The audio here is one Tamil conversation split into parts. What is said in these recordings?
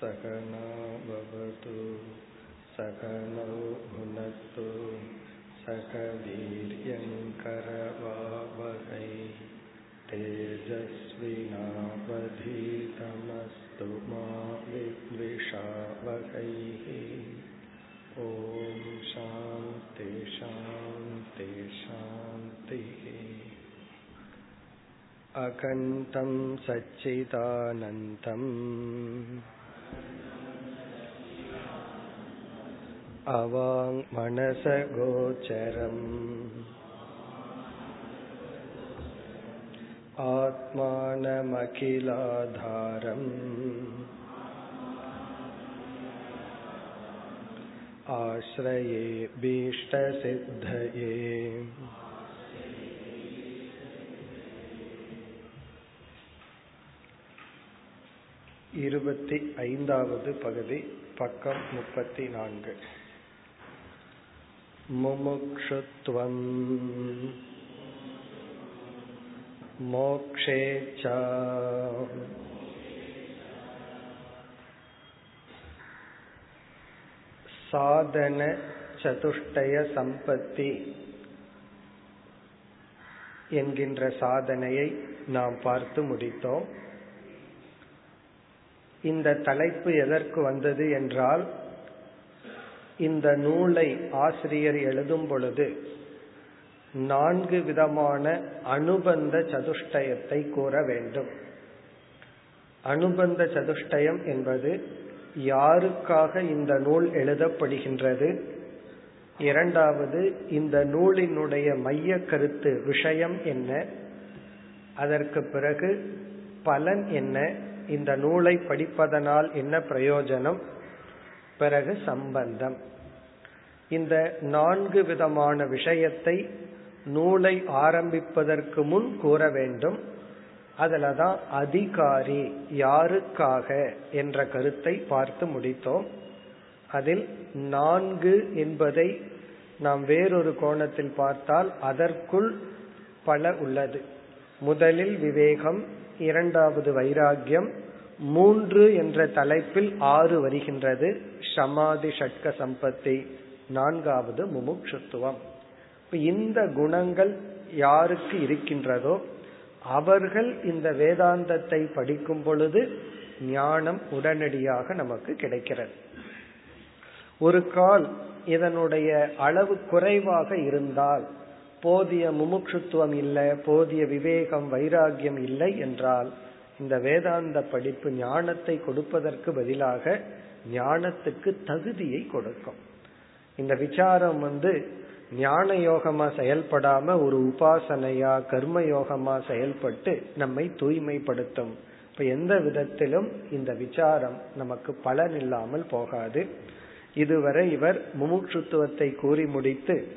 सकना भवतु सकनौ भुनक्तु सकवीर्यङ्करवावहै तेजस्विनावधीतमस्तु मा विद्विषावहैः ॐ शान्ति शान्ति शान्तिः अकण्ठं सच्चिदानन्तम् अवाङ्मनसगोचरम् आत्मानमखिलाधारम् आश्रये भीष्टसिद्धये இருபத்தி ஐந்தாவது பகுதி பக்கம் முப்பத்தி நான்கு मुमुक्षुत्वम् मोक्षे च சாதன சதுஷ்டய சம்பத்தி என்கின்ற சாதனையை நாம் பார்த்து முடித்தோம் இந்த தலைப்பு எதற்கு வந்தது என்றால் இந்த நூலை ஆசிரியர் எழுதும் பொழுது நான்கு விதமான அனுபந்த சதுஷ்டயத்தை கூற வேண்டும். அனுபந்த சதுஷ்டயம் என்பது யாருக்காக இந்த நூல் எழுதப்படுகின்றது? இரண்டாவது இந்த நூலினுடைய மைய கருத்து விஷயம் என்ன? அதற்கு பிறகு பலன் என்ன? இந்த நூலை படிப்பதனால் என்ன பிரயோஜனம்? பிறகு சம்பந்தம். இந்த நான்கு விதமான விஷயத்தை நூலை ஆரம்பிப்பதற்கு முன் கூற வேண்டும். அதுல தான் அதிகாரி யாருக்காக என்ற கருத்தை பார்த்து முடித்தோம். அதில் நான்கு என்பதை நாம் வேறொரு கோணத்தில் பார்த்தால் அதற்குள் பல உள்ளது. முதலில் விவேகம் இரண்டாவது வைராகியம் மூன்று என்ற தலைப்பில் ஆறு வருகின்றது. சமாதி ஷட்க சம்பத்தி. நான்காவது முமுட்சுத்துவம் இந்த குணங்கள் யாருக்கு இருக்கின்றதோ அவர்கள் இந்த வேதாந்தத்தை படிக்கும் பொழுது ஞானம் உடனடியாக நமக்கு கிடைக்கிறது. ஒரு கால் இதனுடைய அளவு குறைவாக இருந்தால் போதிய முமுட்சுத்துவம் இல்லை போதிய விவேகம் வைராகியம் இல்லை என்றால் இந்த வேதாந்த படிப்பு ஞானத்தை கொடுப்பதற்கு பதிலாக ஞானத்துக்கு தகுதியை கொடுக்கும். இந்த விசாரம் வந்து ஞான யோகமா செயல்படாம ஒரு உபாசனையா கர்ம யோகமா செயல்பட்டு நம்மை தூய்மைப்படுத்தும். இப்ப எந்த விதத்திலும் இந்த விசாரம் நமக்கு பலன் இல்லாமல் போகாது. இதுவரை இவர் முமுட்சுத்துவத்தை கூறி முடித்து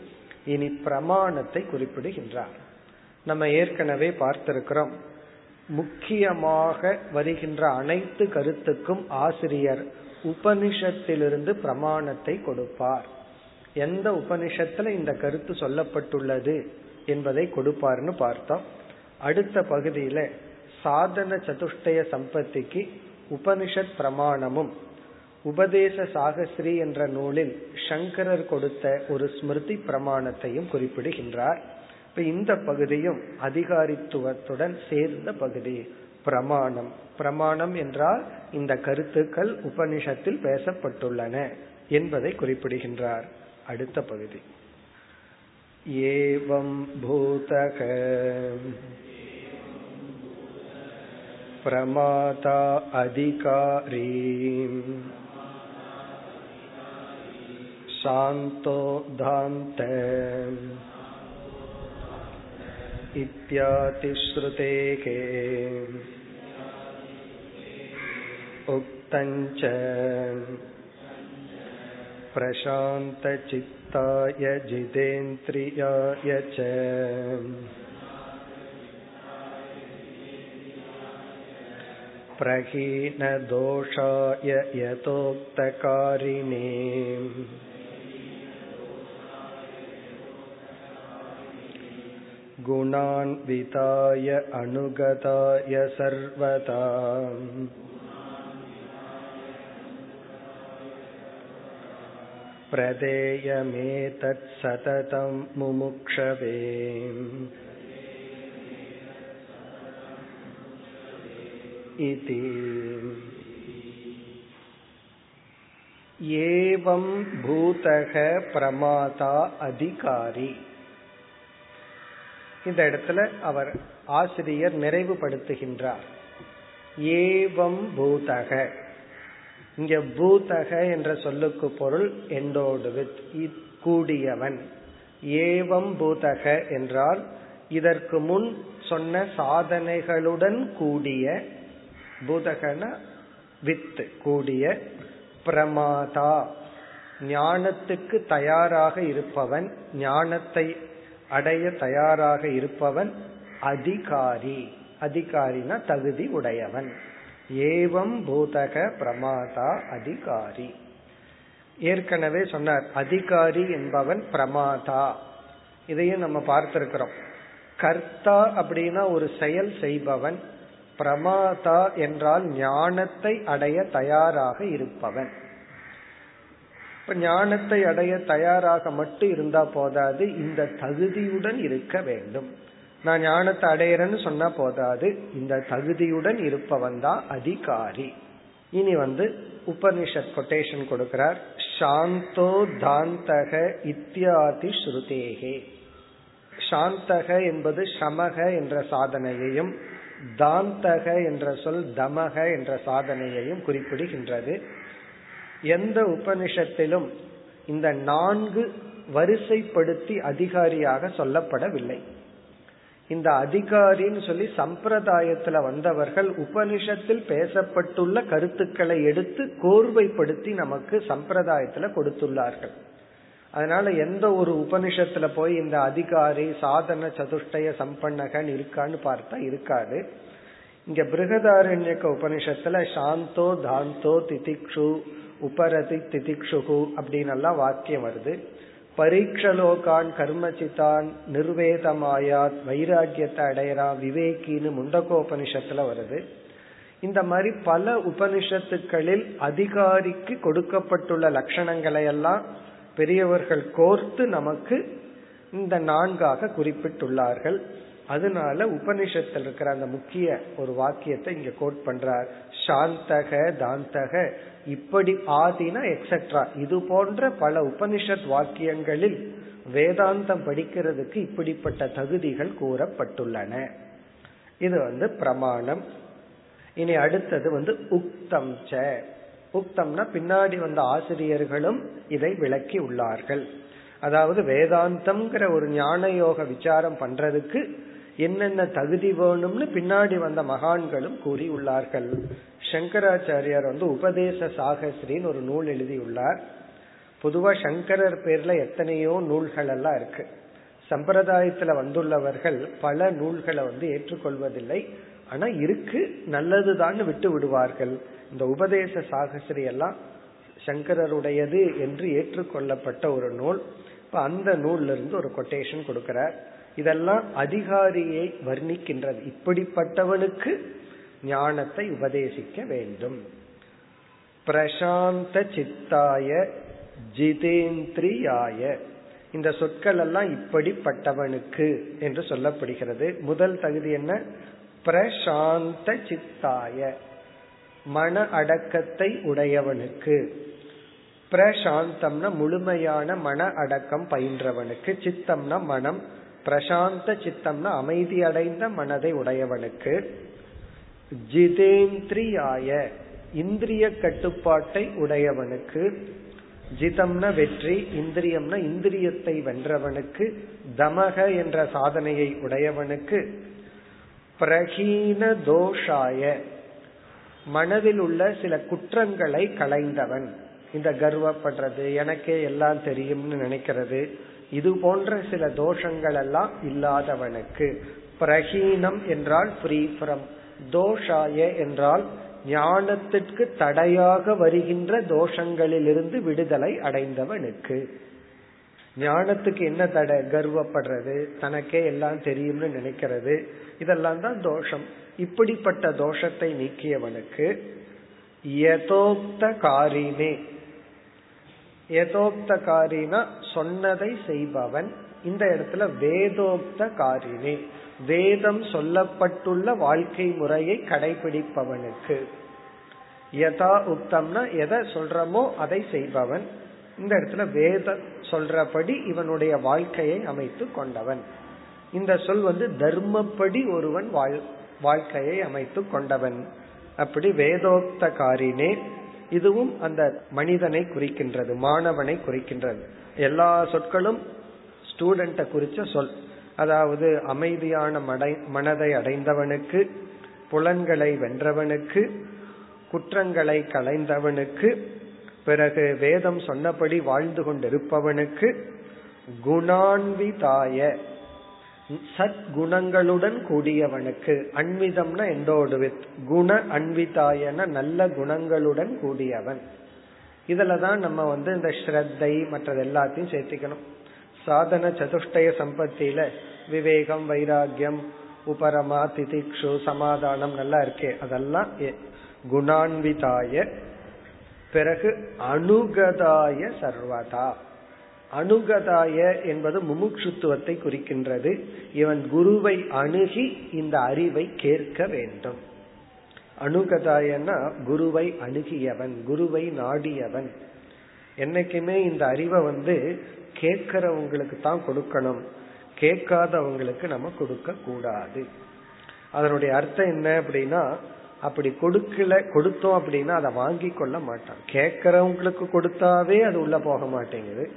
இனி பிரமாணத்தை குறிப்பிடுகின்றார். நம்ம ஏற்கனவே பார்த்திருக்கிறோம். முக்கியமாக வருகின்ற அனைத்து கருத்துக்கும் ஆசிரியர் உபனிஷத்திலிருந்து பிரமாணத்தை கொடுப்பார். எந்த உபனிஷத்துல இந்த கருத்து சொல்லப்பட்டுள்ளது என்பதை கொடுப்பார்னு பார்த்தோம். அடுத்த பகுதியில சாதன சதுஷ்டய சம்பத்திக்கு உபனிஷத் பிரமாணமும் உபதேச சாகஸ்ரீ என்ற நூலில் சங்கரர் கொடுத்த ஒரு ஸ்மிருதி பிரமாணத்தையும் குறிப்பிடுகின்றார். இந்த பகுதியும் அதிகாரித்துவத்துடன் சேர்ந்த பகுதி. பிரமாணம். பிரமாணம் என்றால் இந்த கருத்துக்கள் உபனிஷத்தில் பேசப்பட்டுள்ளன என்பதை குறிப்பிடுகின்றார். அடுத்த பகுதி. ஏவம் பூதக. பிரமாதா அதிகாரீம் சாந்தோ தாந்த. इत्यातिश्रुतेः उक्तञ्च प्रशान्तचित्ताय जितेन्द्रियाय च। प्रहीनदोषाय यथोक्तकारिणे गुणान्विताय अनुगताय सर्वदा प्रदेयमेतत् सततं मुमुक्षवे इति ஏவம் भूतः प्रमाता अधिकारी இந்த இடத்துல அவர் ஆசிரியர் நிறைவுபடுத்துகின்றார். ஏவம் பூதக. இங்க பூதக என்ற சொல்லுக்கு பொருள் என்னோடு வித் கூடியவன். ஏவம் பூதக என்றால் இதற்கு முன் சொன்ன சாதனைகளுடன் கூடிய பூதகன வித்து கூடிய பிரமாதா. ஞானத்துக்கு தயாராக இருப்பவன் ஞானத்தை அடைய தயாராக இருப்பவன் அதிகாரி. அதிகாரினா தகுதி உடையவன். ஏவம் பூதக பிரமாதா அதிகாரி. ஏற்கனவே சொன்னார் அதிகாரி என்பவன் பிரமாதா. இதையும் நம்ம பார்த்திருக்கிறோம். கர்த்தா அப்படின்னா ஒரு செயல் செய்பவன். பிரமாதா என்றால் ஞானத்தை அடைய தயாராக இருப்பவன். இப்ப ஞானத்தை அடைய தயாராக மட்டும் இருந்தா போதாது இந்த தகுதியுடன் இருக்க வேண்டும். நான் ஞானத்தை அடையிறேன்னு சொன்னா போதாது இந்த தகுதியுடன் இருப்பவன் தான் அதிகாரி. இனி வந்து உபனிஷத் கொட்டேஷன் கொடுக்கிறார் சாந்தோ தாந்தக இத்தியாதி ஸ்ருதேகே. சாந்தக என்பது சமக என்ற சாதனையையும் தாந்தக என்ற சொல் தமக என்ற சாதனையையும் குறிப்பிடுகின்றது. எந்த உபனிஷத்திலும் இந்த நான்கு வரிசைப்படுத்தி அதிகாரியாக சொல்லப்படவில்லை. இந்த அதிகாரின்னு சொல்லி சம்பிரதாயத்துல வந்தவர்கள் உபனிஷத்தில் பேசப்பட்டுள்ள கருத்துக்களை எடுத்து கோர்வைப்படுத்தி நமக்கு சம்பிரதாயத்துல கொடுத்துள்ளார்கள். அதனால எந்த ஒரு உபனிஷத்துல போய் இந்த அதிகாரி சாதன சதுஷ்டய சம்பன்னகன் இருக்கான்னு பார்த்தா இருக்காது. இங்க பிருகதாரண்யக்க உபனிஷத்துல சாந்தோ தாந்தோ திதிக்ஷு உபரதி திதிக்ஷுகு அப்படின்னு எல்லாம் வாக்கியம் வருது. பரீட்சலோகான் கர்மச்சிதான் நிர்வேதமாயாத் வைராக்கியத்தை அடையறான் விவேகின்னு முண்டகோபனிஷத்துல வருது. இந்த மாதிரி பல உபனிஷத்துக்களில் அதிகாரிக்கு கொடுக்கப்பட்டுள்ள லட்சணங்களை எல்லாம் பெரியவர்கள் கோர்த்து நமக்கு இந்த நான்காக குறிப்பிட்டுள்ளார்கள். அதனால உபனிஷத்தில் இருக்கிற அந்த முக்கிய ஒரு வாக்கியத்தை இங்க கோட் பண்றார். சாந்தக தாந்தக இப்படி ஆதினா எக்ஸெட்ரா இது போன்ற பல உபனிஷத் வாக்கியங்களில் வேதாந்தம் படிக்கிறதுக்கு இப்படிப்பட்ட தகுதிகள் கூறப்பட்டுள்ளன. இது வந்து பிரமாணம். இனி அடுத்தது வந்து உக்தம் ச. உக்தம்னா பின்னாடி வந்த ஆசிரியர்களும் இதை விளக்கி உள்ளார்கள். அதாவது வேதாந்தம்ங்கிற ஒரு ஞான யோக விசாரம் பண்றதுக்கு என்னென்ன தகுதி வேணும்னு பின்னாடி வந்த மகான்களும் கூறி உள்ளார்கள் சங்கராச்சாரியார் வந்து உபதேச சாகஸ்ரின்னு ஒரு நூல் எழுதியுள்ளார். பொதுவா சங்கரர் பேர்ல எத்தனையோ நூல்கள் எல்லாம் இருக்கு. சம்பிரதாயத்துல வந்துள்ளவர்கள் பல நூல்களை வந்து ஏற்றுக்கொள்வதில்லை. ஆனா இருக்கு நல்லதுதான் விட்டு விடுவார்கள். இந்த உபதேச சாகசிரி எல்லாம் சங்கரருடையது என்று ஏற்றுக்கொள்ளப்பட்ட ஒரு நூல். இப்ப அந்த நூல்ல இருந்து ஒரு கொட்டேஷன் கொடுக்கிறார். இதெல்லாம் அதிகாரியை வர்ணிக்கின்றது. இப்படிப்பட்டவனுக்கு ஞானத்தை உபதேசிக்க வேண்டும். பிரசாந்த சித்தாய ஜிதேந்திரியாய. இந்த சொற்கள் எல்லாம் இப்படிப்பட்டவனுக்கு என்று சொல்லப்படுகிறது. முதல் தகுதி என்ன? பிரசாந்த சித்தாய. மன அடக்கத்தை உடையவனுக்கு. பிரசாந்தம்னா முழுமையான மன அடக்கம் பயின்றவனுக்கு. சித்தம்னா மனம் பிரசாந்த சித்தம்னா அமைதி அடைந்த மனதை உடையவனுக்கு ஜிதேந்திரியாய இந்திரிய கட்டுப்பாட்டை உடையவனுக்கு ஜிதம்னா வெற்றி இந்திரியம்னா இந்திரியத்தை வென்றவனுக்கு தமக என்ற சாதனையை உடையவனுக்கு பிரகீன தோஷாய மனதில் உள்ள சில குற்றங்களை களைந்தவன். இந்த கர்வப்படுறது எனக்கே எல்லாம் தெரியும்னு நினைக்கிறது. இது போன்ற சில தோஷங்கள் எல்லாம் இல்லாதவனுக்கு. பிரகீனம் என்றால் ஃப்ரீ ஃப்ரம் தோஷாய என்றால் ஞானத்திற்கு தடையாக வருகின்ற தோஷங்களிலிருந்து விடுதலை அடைந்தவனுக்கு. ஞானத்துக்கு என்ன தடை? கர்வப்படுறது தனக்கே எல்லாம் தெரியும்னு நினைக்கிறது. இதெல்லாம் தான் தோஷம். இப்படிப்பட்ட தோஷத்தை நீக்கியவனுக்கு யதோக்த காரினே யதோக்த காரினா சொன்னதை செய்பவன். இந்த இடத்துல வேதோக்தகாரினே. வேதம் சொல்லப்பட்டுள்ள வாழ்க்கை முறையை கடைபிடிப்பவனுக்கு. யதா உத்தம்னா எதை சொல்றமோ அதை செய்பவன். இந்த இடத்துல வேத சொல்றபடி இவனுடைய வாழ்க்கையை அமைத்து கொண்டவன். இந்த சொல் வந்து தர்மப்படி ஒருவன் வாழ்க்கையை அமைத்து கொண்டவன். அப்படி வேதோக்த காரினே இதுவும் அந்த மனிதனை குறிக்கின்றது மாணவனை குறிக்கின்றது. எல்லா சொற்களும் ஸ்டூடெண்ட குறிச்ச சொல். அதாவது அமைதியான மனதை அடைந்தவனுக்கு புலன்களை வென்றவனுக்கு குற்றங்களை களைந்தவனுக்கு பிறகு வேதம் சொன்னபடி வாழ்ந்து கொண்டிருப்பவனுக்கு குணான்விதாய சத் குணங்களுடன் கூடியவனுக்கு. அன்விதம்னா எண்டோடு வித் குண அன்விதாயன நல்ல குணங்களுடன் கூடியவன். இதுலதான் நம்ம வந்து இந்த ஸ்ரத்தை மற்றது எல்லாத்தையும் சேர்த்திக்கணும். சாதன சதுஷ்டய சம்பத்தியில விவேகம் வைராகியம் உபரமா திதிக்ஷு சமாதானம் நல்லா இருக்கே. அதெல்லாம் குணான்விதாய பிறகு அணுகதாய சர்வதா. அணுகதாய என்பது முமுட்சுத்துவத்தை குறிக்கின்றது. இவன் குருவை அணுகி இந்த அறிவை கேட்க வேண்டும். அணுகதாயன்னா குருவை அணுகியவன் குருவை நாடியவன். என்னைக்குமே இந்த அறிவை வந்து கேட்கிறவங்களுக்கு தான் கொடுக்கணும். கேட்காதவங்களுக்கு நம்ம கொடுக்க கூடாது. அதனுடைய அர்த்தம் என்ன அப்படின்னா அப்படி கொடுக்கல கொடுத்தோம் அப்படின்னா அதை வாங்கி கொள்ள மாட்டான். கேட்கறவங்களுக்கு கொடுத்தாவே அது உள்ள போக மாட்டேங்குது.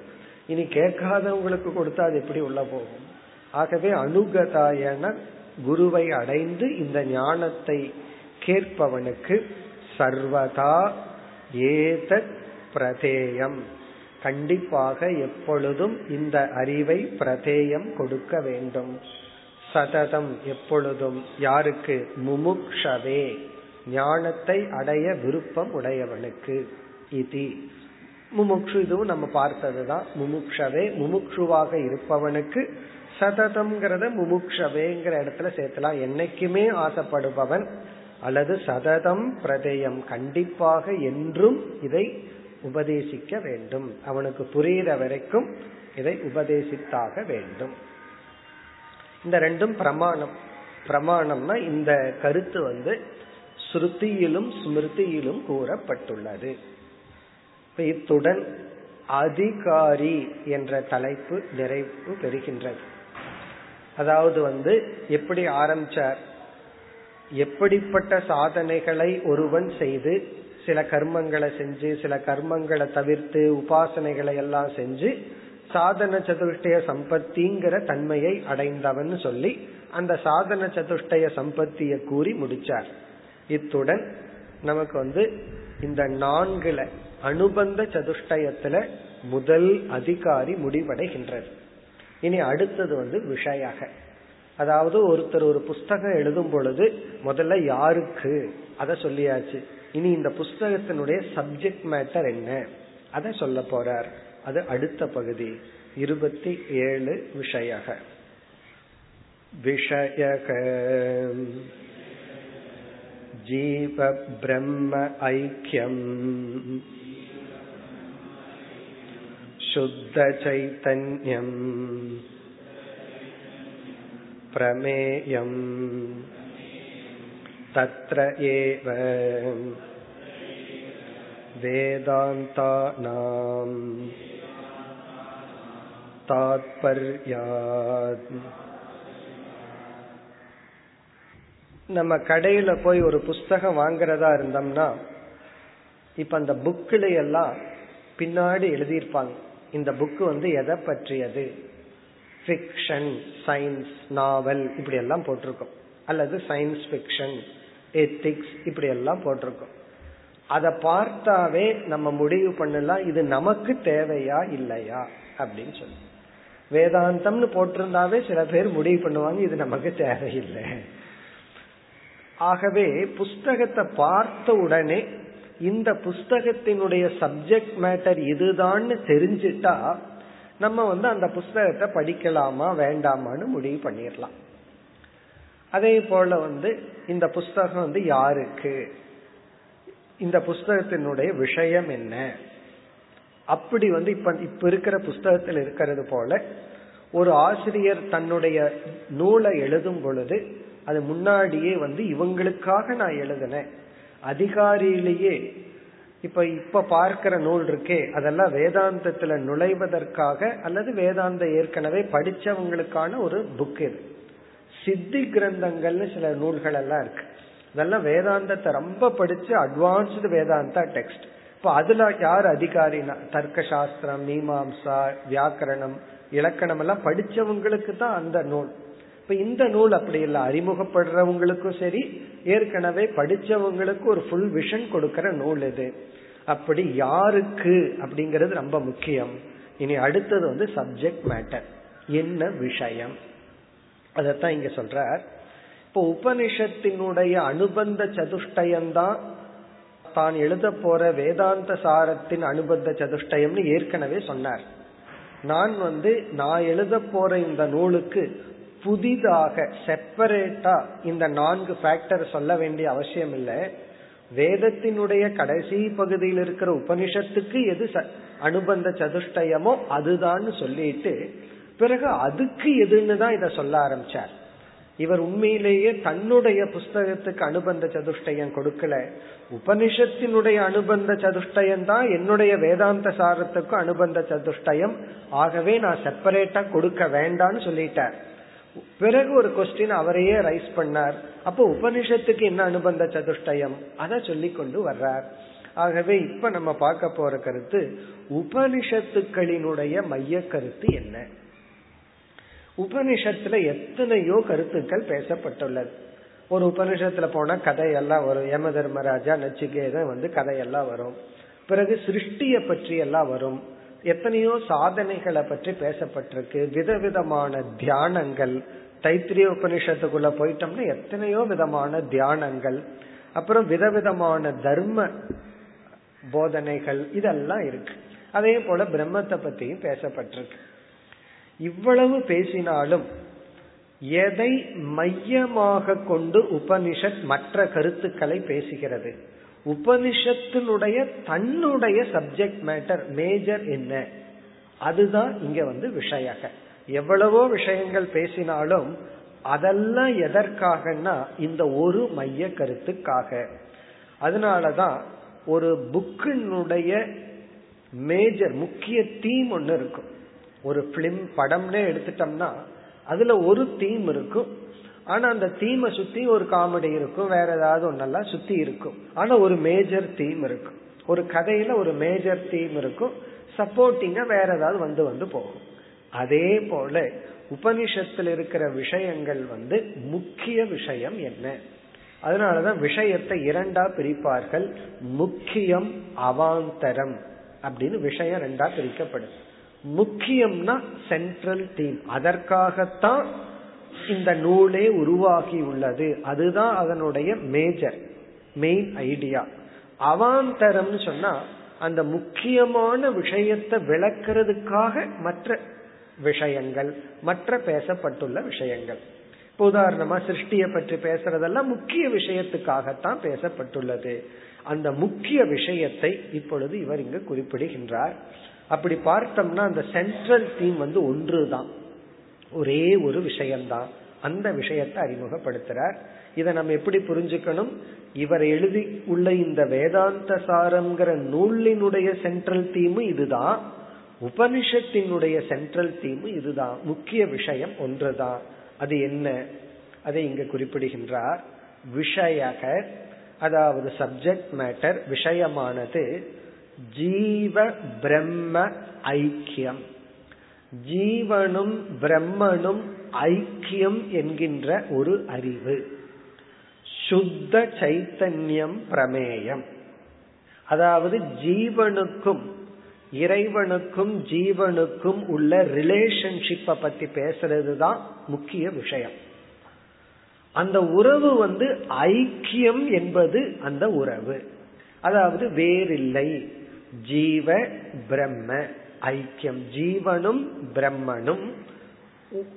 இனி கேட்காதவங்களுக்கு கொடுத்தா அது எப்படி உள்ள போகும்? ஆகவே அனுகதாயன குருவை அடைந்து இந்த ஞானத்தை கேட்பவனுக்கு சர்வதா ஏதத் பிரதேயம். கண்டிப்பாக எப்பொழுதும் இந்த அறிவை பிரதேயம் கொடுக்க வேண்டும். சததம் எப்பொழுதும் யாருக்கு? முமுக்ஷவே. ஞானத்தை அடைய விருப்பம் உடையவனுக்கு. இது. முமுக்ஷு இதுவும் நம்ம பார்த்ததுதான். முமுக்ஷவே முமுக்ஷுவாக இருப்பவனுக்கு சததம்ங்கிறத முமுக்ஷவேங்கிற இடத்துல சேர்த்தலாம். என்னைக்குமே ஆசைப்படுபவன் அல்லது சததம் பிரதேயம் கண்டிப்பாக என்றும் இதை உபதேசிக்க வேண்டும். அவனுக்கு புரிகிற வரைக்கும் இதை உபதேசித்தாக வேண்டும். இந்த ரெண்டும் பிரமாணம். பிரமாணம்னா இந்த கருத்து வந்து ஸ்ருதியிலும் ஸ்மிருதியிலும் கூறப்பட்டுள்ளது. இத்துடன் அதிகாரி என்ற தலைப்பு நிறைவு பெறுகின்றது. அதாவது வந்து எப்படி ஆரம்பிச்சார்? எப்படிப்பட்ட சாதனைகளை ஒருவன் செய்து சில கர்மங்களை செஞ்சு சில கர்மங்களை தவிர்த்து உபாசனைகளை எல்லாம் செஞ்சு சாதன சதுஷ்டய சம்பத்திங்கிற தன்மையை அடைந்தவன் சொல்லி அந்த சாதன சதுஷ்டய சம்பத்திய கூறி முடிச்சார். இத்துடன் நமக்கு வந்து இந்த நான்குல அனுபந்த சதுஷ்டயத்துல முதல் அதிகாரி முடிவடைகின்றது. இனி அடுத்தது வந்து விஷயாக. அதாவது ஒருத்தர் ஒரு புஸ்தகம் எழுதும் பொழுது முதல்ல யாருக்கு? அதை சொல்லியாச்சு. இனி இந்த புஸ்தகத்தினுடைய சப்ஜெக்ட் மேட்டர் என்ன? அதை சொல்ல போறார். அது அடுத்த பகுதி. இருபத்தி ஏழு விஷயக. விஷயக. ஜீவ பிரம்ம ஐக்கியம். शुद्ध चैतन्यम् प्रमेयम् तत्र एव वेदान्तानाम् தாத்பர்யாத் நம்ம கடையில போய் ஒரு புஸ்தகம் வாங்குறதா இருந்தோம்னா இப்ப அந்த புக்கில எல்லாம் பின்னாடி எழுதியிருப்பாங்க இந்த புக்கு வந்து எதை பற்றியது? ஃபிக்ஷன் சயின்ஸ் நாவல் இப்படி எல்லாம் போட்டிருக்கோம். அல்லது சயின்ஸ் ஃபிக்ஷன் எத்திக்ஸ் இப்படி எல்லாம் போட்டிருக்கோம். அதை பார்த்தாவே நம்ம முடிவு பண்ணலாம் இது நமக்கு தேவையா இல்லையா? அப்படின்னு சொல்லி. வேதாந்தம்னு போட்டிருந்தாவே சில பேர் முடிவு பண்ணுவாங்க இது நமக்கு தேவையில்லை. ஆகவே புஸ்தகத்தை பார்த்த உடனே இந்த புஸ்தகத்தினுடைய சப்ஜெக்ட் மேட்டர் இதுதான்னு தெரிஞ்சிட்டா நம்ம வந்து அந்த புஸ்தகத்தை படிக்கலாமா வேண்டாமான்னு முடிவு பண்ணிடலாம். அதே போல வந்து இந்த புஸ்தகம் வந்து யாருக்கு? இந்த புஸ்தகத்தினுடைய விஷயம் என்ன? அப்படி வந்து இப்ப இப்ப இருக்கிற புஸ்தகத்தில் இருக்கிறது போல ஒரு ஆசிரியர் தன்னுடைய நூலை எழுதும் பொழுது அது முன்னாடியே வந்து இவங்களுக்காக நான் எழுதினேன். அதிகாரியிலேயே இப்ப இப்ப பார்க்கிற நூல் இருக்கே அதெல்லாம் வேதாந்தத்துல நுழைவதற்காக அல்லது வேதாந்த ஏற்கனவே படிச்சவங்களுக்கான ஒரு புக் இது. சித்தி கிரந்தங்கள்னு சில நூல்கள் எல்லாம் இருக்கு. இதெல்லாம் வேதாந்தத்தை ரொம்ப படிச்சு அட்வான்ஸ்டு வேதாந்தா டெக்ஸ்ட் இப்ப அதுல யார் அதிகாரினா தர்க்க சாஸ்திரம் மீமாம்சா வியாக்கரணம் இலக்கணம் எல்லாம் படிச்சவங்களுக்கு தான் அந்த நூல். இப்ப இந்த நூல் அப்படி இல்லை. அறிமுகப்படுறவங்களுக்கும் சரி ஏற்கனவே படிச்சவங்களுக்கு ஒரு ஃபுல் விஷன் கொடுக்கிற நூல் இது. அப்படி யாருக்கு அப்படிங்கிறது ரொம்ப முக்கியம். இனி அடுத்தது வந்து சப்ஜெக்ட் மேட்டர் என்ன விஷயம்? அதத்தான் இங்க சொல்றார். இப்போ உபனிஷத்தினுடைய அனுபந்த சதுஷ்டயம்தான் தான் எழுத போற வேதாந்த சாரத்தின் அனுபந்த சதுஷ்டயம்னு ஏற்கனவே சொன்னார். நான் வந்து நான் எழுத போற இந்த நூலுக்கு புதிதாக செப்பரேட்டா இந்த நான்கு ஃபேக்டர் சொல்ல வேண்டிய அவசியம் இல்லை. வேதத்தினுடைய கடைசி பகுதியில் இருக்கிற உபனிஷத்துக்கு எது அனுபந்த சதுஷ்டயமோ அதுதான் சொல்லிட்டு பிறகு அதுக்கு எதுன்னு தான் இதை சொல்ல ஆரம்பிச்சார். இவர் உண்மையிலேயே தன்னுடைய புஸ்தகத்துக்கு அனுபந்த சதுஷ்டயம் கொடுக்கல. உபனிஷத்தினுடைய அனுபந்த சதுஷ்டயம் தான் என்னுடைய வேதாந்த சாரத்துக்கும் அனுபந்த சதுஷ்டயம். ஆகவே நான் செப்பரேட்டா கொடுக்க வேண்டாம்னு சொல்லிட்டார். பிறகு ஒரு கொஸ்டின் அவரையே ரைஸ் பண்ணார். அப்போ உபனிஷத்துக்கு என்ன அனுபந்த சதுஷ்டயம்? அதை சொல்லி கொண்டு வர்றார். ஆகவே இப்ப நம்ம பார்க்க போற கருத்து உபனிஷத்துக்களினுடைய மைய கருத்து என்ன? உபனிஷத்துல எத்தனையோ கருத்துக்கள் பேசப்பட்டுள்ளது. ஒரு உபனிஷத்துல போனா கதையெல்லாம் வரும். யம தர்மராஜா நச்சிகேதன் வந்து கதையெல்லாம் வரும். பிறகு சிருஷ்டிய பற்றி எல்லாம் வரும். எத்தனையோ சாதனைகளை பற்றி பேசப்பட்டிருக்கு. விதவிதமான தியானங்கள். தைத்திரிய உபனிஷத்துக்குள்ள போயிட்டோம்னா எத்தனையோ விதமான தியானங்கள். அப்புறம் விதவிதமான தர்ம போதனைகள். இதெல்லாம் இருக்கு. அதே போல பிரம்மத்தை பத்தியும் பேசப்பட்டிருக்கு. இவ்வளவு பேசினாலும் எதை மையமாக கொண்டு உபனிஷத் மற்ற கருத்துக்களை பேசுகிறது? உபனிஷத்தினுடைய தன்னுடைய சப்ஜெக்ட் மேட்டர் மேஜர் என்ன? அதுதான் இங்க வந்து விஷயக. எவ்வளவோ விஷயங்கள் பேசினாலும் அதெல்லாம் எதற்காகனா இந்த ஒரு மைய கருத்துக்காக. அதனாலதான் ஒரு புக்கினுடைய மேஜர் முக்கிய தீம் ஒன்று இருக்கும். ஒரு பிலிம் படம்னே எடுத்துட்டோம்னா அதுல ஒரு தீம் இருக்கும். ஆனா அந்த தீமை சுத்தி ஒரு காமெடி இருக்கும் வேற ஏதாவது ஒன்னெல்லாம் சுத்தி இருக்கும். ஆனா ஒரு மேஜர் தீம் இருக்கும். ஒரு கதையில ஒரு மேஜர் தீம் இருக்கும். சப்போர்ட்டிங்கா வேற ஏதாவது வந்து வந்து போகும். அதே போல உபனிஷத்தில் இருக்கிற விஷயங்கள் வந்து முக்கிய விஷயம் என்ன? அதனாலதான் விஷயத்தை இரண்டா பிரிப்பார்கள். முக்கியம் அவாந்தரம் அப்படின்னு விஷயம் ரெண்டா பிரிக்கப்படுது. முக்கியம்னா சென்ட்ரல் தீம் அதற்காகத்தான் இந்த நூலே உருவாகி உள்ளது. அதுதான் அதனுடைய மேஜர் மெயின் ஐடியா அவாந்தரம் சொன்னா அந்த முக்கியமான விஷயத்தை விளக்குறதுக்காக மற்ற விஷயங்கள் மற்ற பேசப்பட்டுள்ள விஷயங்கள். இப்போ உதாரணமா சிருஷ்டியை பற்றி பேசுறதெல்லாம் முக்கிய விஷயத்துக்காகத்தான் பேசப்பட்டுள்ளது. அந்த முக்கிய விஷயத்தை இப்பொழுது இவர் இங்கு குறிப்பிடுகின்றார். அப்படி பார்த்தோம்னா அந்த சென்ட்ரல் தீம் வந்து ஒன்று தான் ஒரே ஒரு விஷயம்தான். அந்த விஷயத்தை அறிமுகப்படுத்துறார். இதை நம்ம எப்படி புரிஞ்சுக்கணும்? இவர் எழுதி உள்ள இந்த வேதாந்த சாரம்ங்கிற நூலினுடைய சென்ட்ரல் தீமு இதுதான். உபனிஷத்தினுடைய சென்ட்ரல் தீமு இதுதான். முக்கிய விஷயம் ஒன்றுதான். அது என்ன? அதை இங்க குறிப்பிடுகின்றார். விஷயக அதாவது சப்ஜெக்ட் மேட்டர் விஷயமானது ஜீவ பிரம்ம ஐக்கியம். ஜீவனும் பிரம்மனும் ஐக்கியம் என்கின்ற ஒரு அறிவு. சுத்த சைத்தன்யம் பிரமேயம். அதாவது ஜீவனுக்கும் இறைவனுக்கும் ஜீவனுக்கும் உள்ள ரிலேஷன்ஷிப்பை பத்தி பேசுறது தான் முக்கிய விஷயம். அந்த உறவு வந்து ஐக்கியம் என்பது அந்த உறவு. அதாவது வேறில்லை ஜீவ பிரம்ம. ஐக்கியம் ஜீவனும் பிரம்மனும்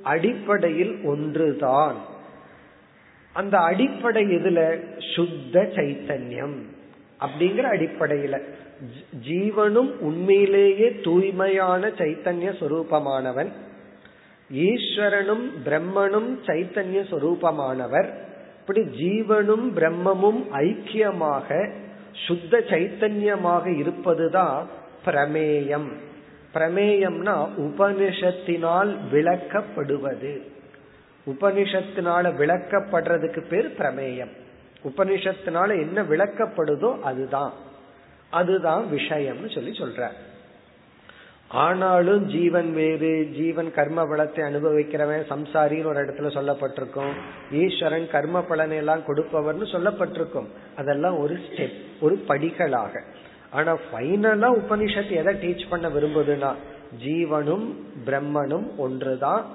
அடிப்படையில் ஒன்றுதான். அந்த அடிப்படை இதுல சுத்த சைத்தன்யம் அப்படிங்கிற அடிப்படையில. ஜீவனும் உண்மையிலேயே தூய்மையான சைத்தன்ய சொரூபமானவன். ஈஸ்வரனும் பிரம்மனும் சைத்தன்ய சொரூபமானவர். இப்படி ஜீவனும் பிரம்மமும் ஐக்கியமாக சுத்த சைத்தன்யமாக இருப்பதுதான் பிரமேயம். பிரமேயம்னா உபனிஷத்தினால் விளக்கப்படுவது. உபனிஷத்தினால விளக்கப்படுறதுக்கு பேர் பிரமேயம். உபனிஷத்தினால என்ன விளக்கப்படுதோ அதுதான். அதுதான் விஷயம்னு சொல்லி சொல்ற. ஆனாலும் ஜீவன் வேறு ஜீவன் கர்ம பலத்தை அனுபவிக்கிறவன் சம்சாரின்னு ஒரு இடத்துல சொல்லப்பட்டிருக்கும். ஈஸ்வரன் கர்ம பலனை எல்லாம் கொடுப்பவர்னு சொல்லப்பட்டிருக்கும். அதெல்லாம் ஒரு ஸ்டெப் ஒரு படிகளாக. ஆனா ஃபைனலா உபனிஷத் எதை டீச் பண்ண விரும்புதுன்னா ஜீவனும் பிரம்மனும் ஒன்றுதான்.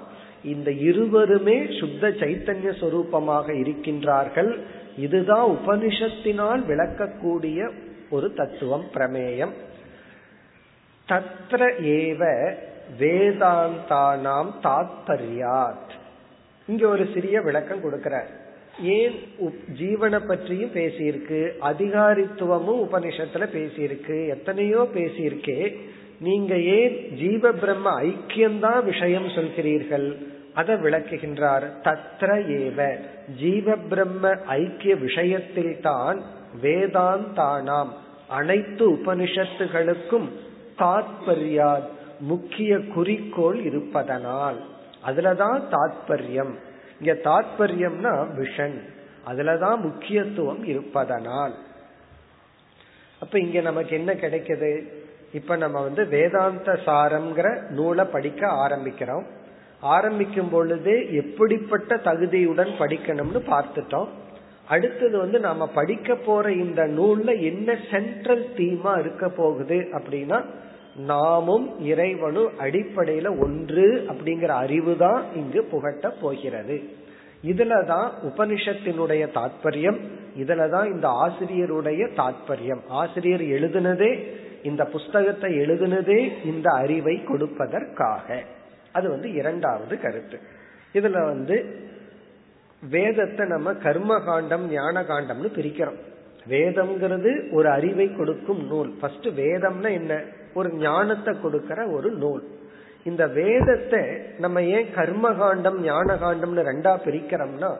இந்த இருவருமே சுத்த சைத்தன்ய சொரூபமாக இருக்கின்றார்கள். இதுதான் உபனிஷத்தினால் விளக்கக்கூடிய ஒரு தத்துவம் பிரமேயம். தத்ர ஏவ வேதாந்தானாம் தாத்பரியாத். இங்க ஒரு சிறிய விளக்கம் கொடுக்கிறார். ஏன் ஜீவனை பற்றியும் பேசியிருக்கு அதிகாரித்துவமும் உபனிஷத்துல பேசியிருக்கு எத்தனையோ பேசியிருக்கே நீங்க ஏன் ஜீவ பிரம்ம ஐக்கியம்தான் விஷயம் சொல்கிறீர்கள்? அதை விளக்குகின்றார் தத்ர ஏவ. ஜீவ பிரம்ம ஐக்கிய விஷயத்தில் தான் வேதாந்தானாம். அனைத்து உபனிஷத்துகளுக்கும் தாத்பரியா முக்கிய குறிக்கோள் இருப்பதனால். அதுலதான் தாத்பரியம். இங்க தாத்பரியம்னா விஷன். அதுலதான் முக்கியத்துவம் இருப்பதனால். அப்ப இங்க நமக்கு என்ன கிடைக்குது? இப்ப நம்ம வந்து வேதாந்த சாரம்ங்கிற நூலை படிக்க ஆரம்பிக்கிறோம். ஆரம்பிக்கும் பொழுது எப்படிப்பட்ட தகுதியுடன் படிக்கணும்னு பார்த்துட்டோம். அடுத்தது வந்து நாம படிக்க போற இந்த நூல்ல என்ன சென்ட்ரல் தீமா இருக்க போகுது அப்படின்னா நாமும் இறைவனும் அடிப்படையில ஒன்று அப்படிங்கிற அறிவு தான் இங்கு புகட்ட போகிறது. இதுலதான் உபனிஷத்தினுடைய தாற்பயம் இதுலதான் இந்த ஆசிரியருடைய தாற்பயம் ஆசிரியர் எழுதுனதே இந்த புஸ்தகத்தை எழுதுனதே இந்த அறிவை கொடுப்பதற்காக. அது வந்து இரண்டாவது கருத்து. இதுல வந்து வேதத்தை நம்ம கர்ம காண்டம் ஞான காண்டம்னு பிரிக்கிறோம். வேதம்ங்கிறது ஒரு அறிவை கொடுக்கும் நூல். ஃபர்ஸ்ட் வேதம்னா என்ன? ஒரு ஞானத்தை கொடுக்கிற ஒரு நூல். இந்த வேதத்தை நம்ம ஏன் கர்ம காண்டம் ஞான காண்டம்னு ரெண்டா பிரிக்கிறோம்னா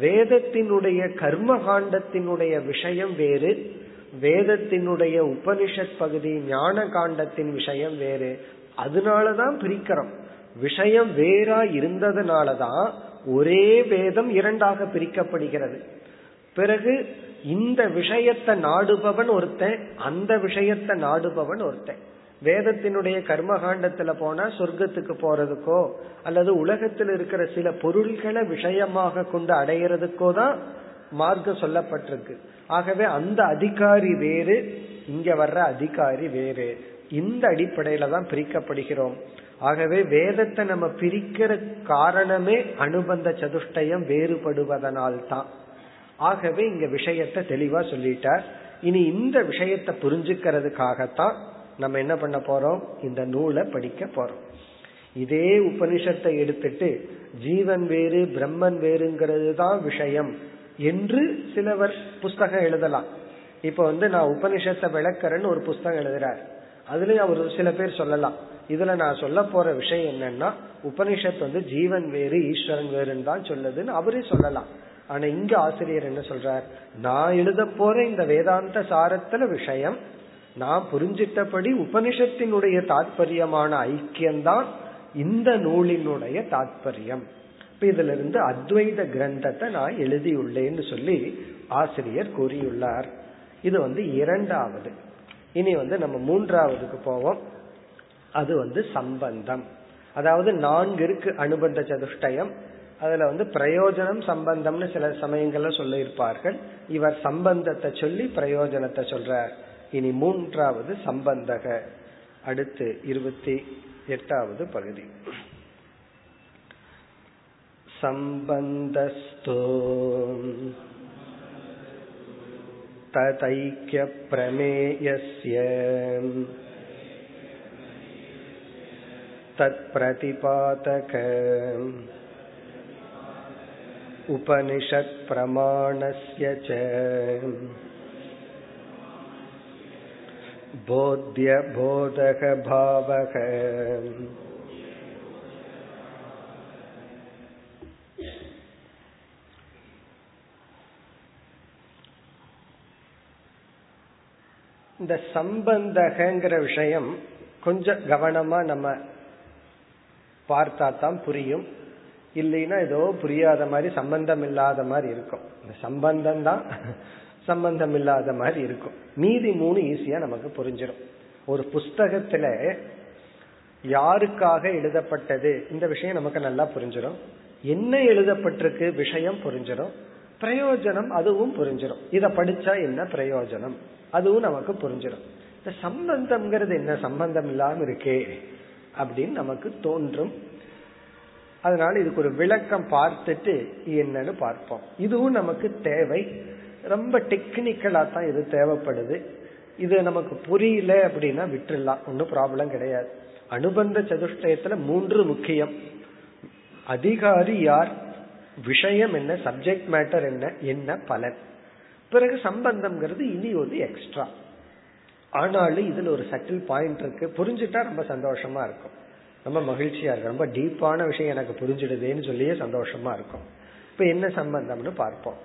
வேதத்தினுடைய கர்ம காண்டத்தினுடைய விஷயம் வேறு வேதத்தினுடைய உபனிஷத் பகுதி ஞான காண்டத்தின் விஷயம் வேறு. அதனாலதான் பிரிக்கிறோம். விஷயம் வேறா இருந்ததுனாலதான் ஒரே வேதம் இரண்டாக பிரிக்கப்படுகிறது. பிறகு இந்த விஷயத்தை நாடுபவன் ஒருத்தன் அந்த விஷயத்தை நாடுபவன் ஒருத்தன். வேதத்தினுடைய கர்மகாண்டத்துல போனா சொர்க்கத்துக்கு போறதுக்கோ அல்லது உலகத்தில் இருக்கிற சில பொருள்களை விஷயமாக கொண்டு அடையிறதுக்கோ தான் மார்க்கம் சொல்லப்பட்டிருக்கு. ஆகவே அந்த அதிகாரி வேறு இங்க வர்ற அதிகாரி வேறு. இந்த அடிப்படையில தான் பிரிக்கப்படுகிறோம். ஆகவே வேதத்தை நம்ம பிரிக்கிற காரணமே அனுபந்த சதுஷ்டயம் வேறுபடுவதனால் தான் ஆகவே இங்க விஷயத்த தெளிவா சொல்லிட்டார். இனி இந்த விஷயத்தை புரிஞ்சுக்கிறதுக்காகத்தான் நம்ம என்ன பண்ண போறோம்? இந்த நூலை படிக்க போறோம். இதே உபனிஷத்தை எடுத்துட்டு ஜீவன் வேறு பிரம்மன் வேறுங்கிறது தான் விஷயம் என்று சிலவர் புஸ்தகம் எழுதலாம். இப்ப வந்து நான் உபனிஷத்தை விளக்கறேன்னு ஒரு புஸ்தகம் எழுதுறாரு. அதுலயும் அவர் சில பேர் சொல்லலாம். இதுல நான் சொல்ல போற விஷயம் என்னன்னா உபனிஷத் வந்து ஜீவன் வேறு ஈஸ்வரன் வேறுன்னு தான் சொல்லுதுன்னு அவரே சொல்லலாம். ஆனா இங்க ஆசிரியர் என்ன சொல்றார்? நான் எழுத போற இந்த வேதாந்த சாரத்துல விஷயம் நான் புரிஞ்சிட்டபடி உபனிஷத்தினுடைய தாற்பயமான ஐக்கியம்தான் இந்த நூலினுடைய தாற்பயம் இப்ப இதுல இருந்து அத்வைத கிரந்தத்தை நான் எழுதியுள்ளேன்னு சொல்லி ஆசிரியர் கூறியுள்ளார். இது வந்து இரண்டாவது. இனி வந்து நம்ம மூன்றாவதுக்கு போவோம். அது வந்து சம்பந்தம். அதாவது நான்கு இருக்கு அனுபந்த சதுஷ்டயம் அதுல வந்து பிரயோஜனம் சம்பந்தம்னு சில சமயங்கள்ல சொல்ல இருப்பார்கள் இவர் சம்பந்தத்தை சொல்லி பிரயோஜனத்தை சொல்றார் இனி மூன்றாவது சம்பந்தக அடுத்து இருபத்தி எட்டாவது பகுதி சம்பந்தஸ்தோ तदैक्यप्रमेयस्य तत्प्रतिपातक उपनिषत्प्रमाणस्य च போத்திய போதக பாவக இந்த சம்பந்தகங்கிற விஷயம் கொஞ்சம் கவனமா நம்ம பார்த்தா தான் புரியும் இல்லைன்னா ஏதோ புரியாத மாதிரி சம்பந்தம் இல்லாத மாதிரி இருக்கும். இந்த சம்பந்தம் தான் சம்பந்தம் இல்லாத மாதிரி இருக்கும். மீதி மூணு ஈஸியா நமக்கு புரிஞ்சிடும் ஒரு புஸ்தகத்துல யாருக்காக எழுதப்பட்டது? இந்த விஷயம் நமக்கு நல்லா புரிஞ்சிடும் என்ன எழுதப்பட்டிருக்கு? விஷயம் புரிஞ்சிடும் பிரயோஜனம் அதுவும் புரிஞ்சிடும் இத படிச்சா என்ன பிரயோஜனம்? அதுவும் நமக்கு புரிஞ்சிடும் இந்த சம்பந்தம்ங்கிறது என்ன? சம்பந்தம் இல்லாம இருக்கே அப்படின்னு நமக்கு தோன்றும் அதனால இதுக்கு ஒரு விளக்கம் பார்த்துட்டு என்னன்னு பார்ப்போம். இதுவும் நமக்கு தேவை. ரொம்ப டெக்னிக்கலா தான் இது தேவைப்படுது. இது நமக்கு புரியல அப்படின்னா விட்டுடலாம் ஒன்றும் ப்ராப்ளம் கிடையாது. அனுபந்த சதுஷ்டயத்துல மூன்று முக்கியம். அதிகாரி யார்? விஷயம் என்ன? சப்ஜெக்ட் மேட்டர் என்ன? என்ன பலன்? பிறகு சம்பந்தம்ங்கிறது இனி ஒரு எக்ஸ்ட்ரா ஆனாலும் இதுல ஒரு சட்டில் பாயிண்ட் இருக்கு. புரிஞ்சுட்டா ரொம்ப சந்தோஷமா இருக்கும். ரொம்ப மகிழ்ச்சியா இருக்கும் ரொம்ப டீப்பான விஷயம் எனக்கு புரிஞ்சிடுதேன்னு சொல்லியே சந்தோஷமா இருக்கும். இப்ப என்ன சம்பந்தம்னு பார்ப்போம்.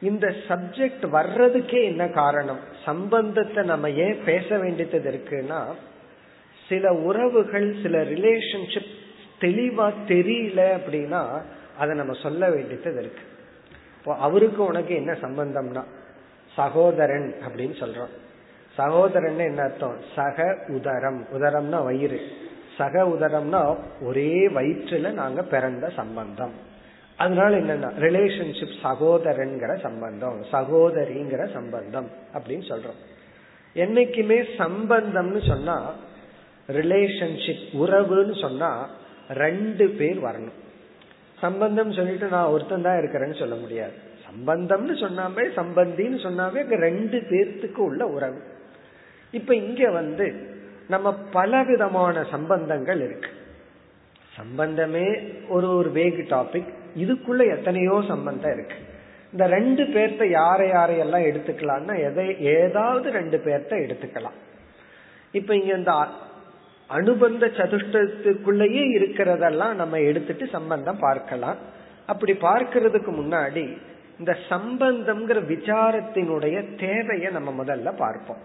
இந்த சப்ஜெக்ட் வர்றதுக்கே என்ன காரணம்? சம்பந்தத்தை நம்ம ஏன் பேச வேண்டியது இருக்குன்னா சில உறவுகள் சில ரிலேஷன்ஷிப் தெளிவா தெரியல அப்படின்னா அதை நம்ம சொல்ல வேண்டியது இருக்கு. இப்போ அவருக்கு உனக்கு என்ன சம்பந்தம்னா சகோதரன் அப்படின்னு சொல்றோம். சகோதரன் என்ன அர்த்தம்? சக உதரம். உதரம்னா வயிறு. சக உதரம்னா ஒரே வயிற்றுல நாங்க பிறந்த சம்பந்தம். அதனால என்னன்னா ரிலேஷன்ஷிப் சகோதரன்கிற சம்பந்தம் சகோதரிங்கிற சம்பந்தம் அப்படின்னு சொல்றோம். என்னைக்குமே சம்பந்தம்னு சொன்னா ரிலேஷன்ஷிப் உறவுன்னு சொன்னா ரெண்டு பேர் வரணும். சம்பந்தம் சொல்லிட்டு நான் ஒருத்தன் தான் இருக்கிறேன்னு சொல்ல முடியாது. சம்பந்தம்னு சொன்னாமே சம்பந்தின்னு சொன்னாவே ரெண்டு பேர்த்துக்கு உள்ள உறவு. இப்ப இங்க வந்து நம்ம பலவிதமான சம்பந்தங்கள் இருக்கு. சம்பந்தமே ஒரு ஒரு வேகு டாபிக் இதுக்குள்ள எத்தனையோ சம்பந்தம் இருக்கு. இந்த ரெண்டு பேர்த்த யாரை யாரையெல்லாம் எடுத்துக்கலாம்னா எதை ஏதாவது ரெண்டு பேர்த்த எடுத்துக்கலாம். இப்ப இங்க இந்த அனுபந்த சதுஷ்டத்துக்குள்ளேயே இருக்கிறதெல்லாம் நம்ம எடுத்துட்டு சம்பந்தம் பார்க்கலாம். அப்படி பார்க்கறதுக்கு முன்னாடி இந்த சம்பந்தம்ங்கிற விசாரத்தினுடைய தேவையை நம்ம முதல்ல பார்ப்போம்.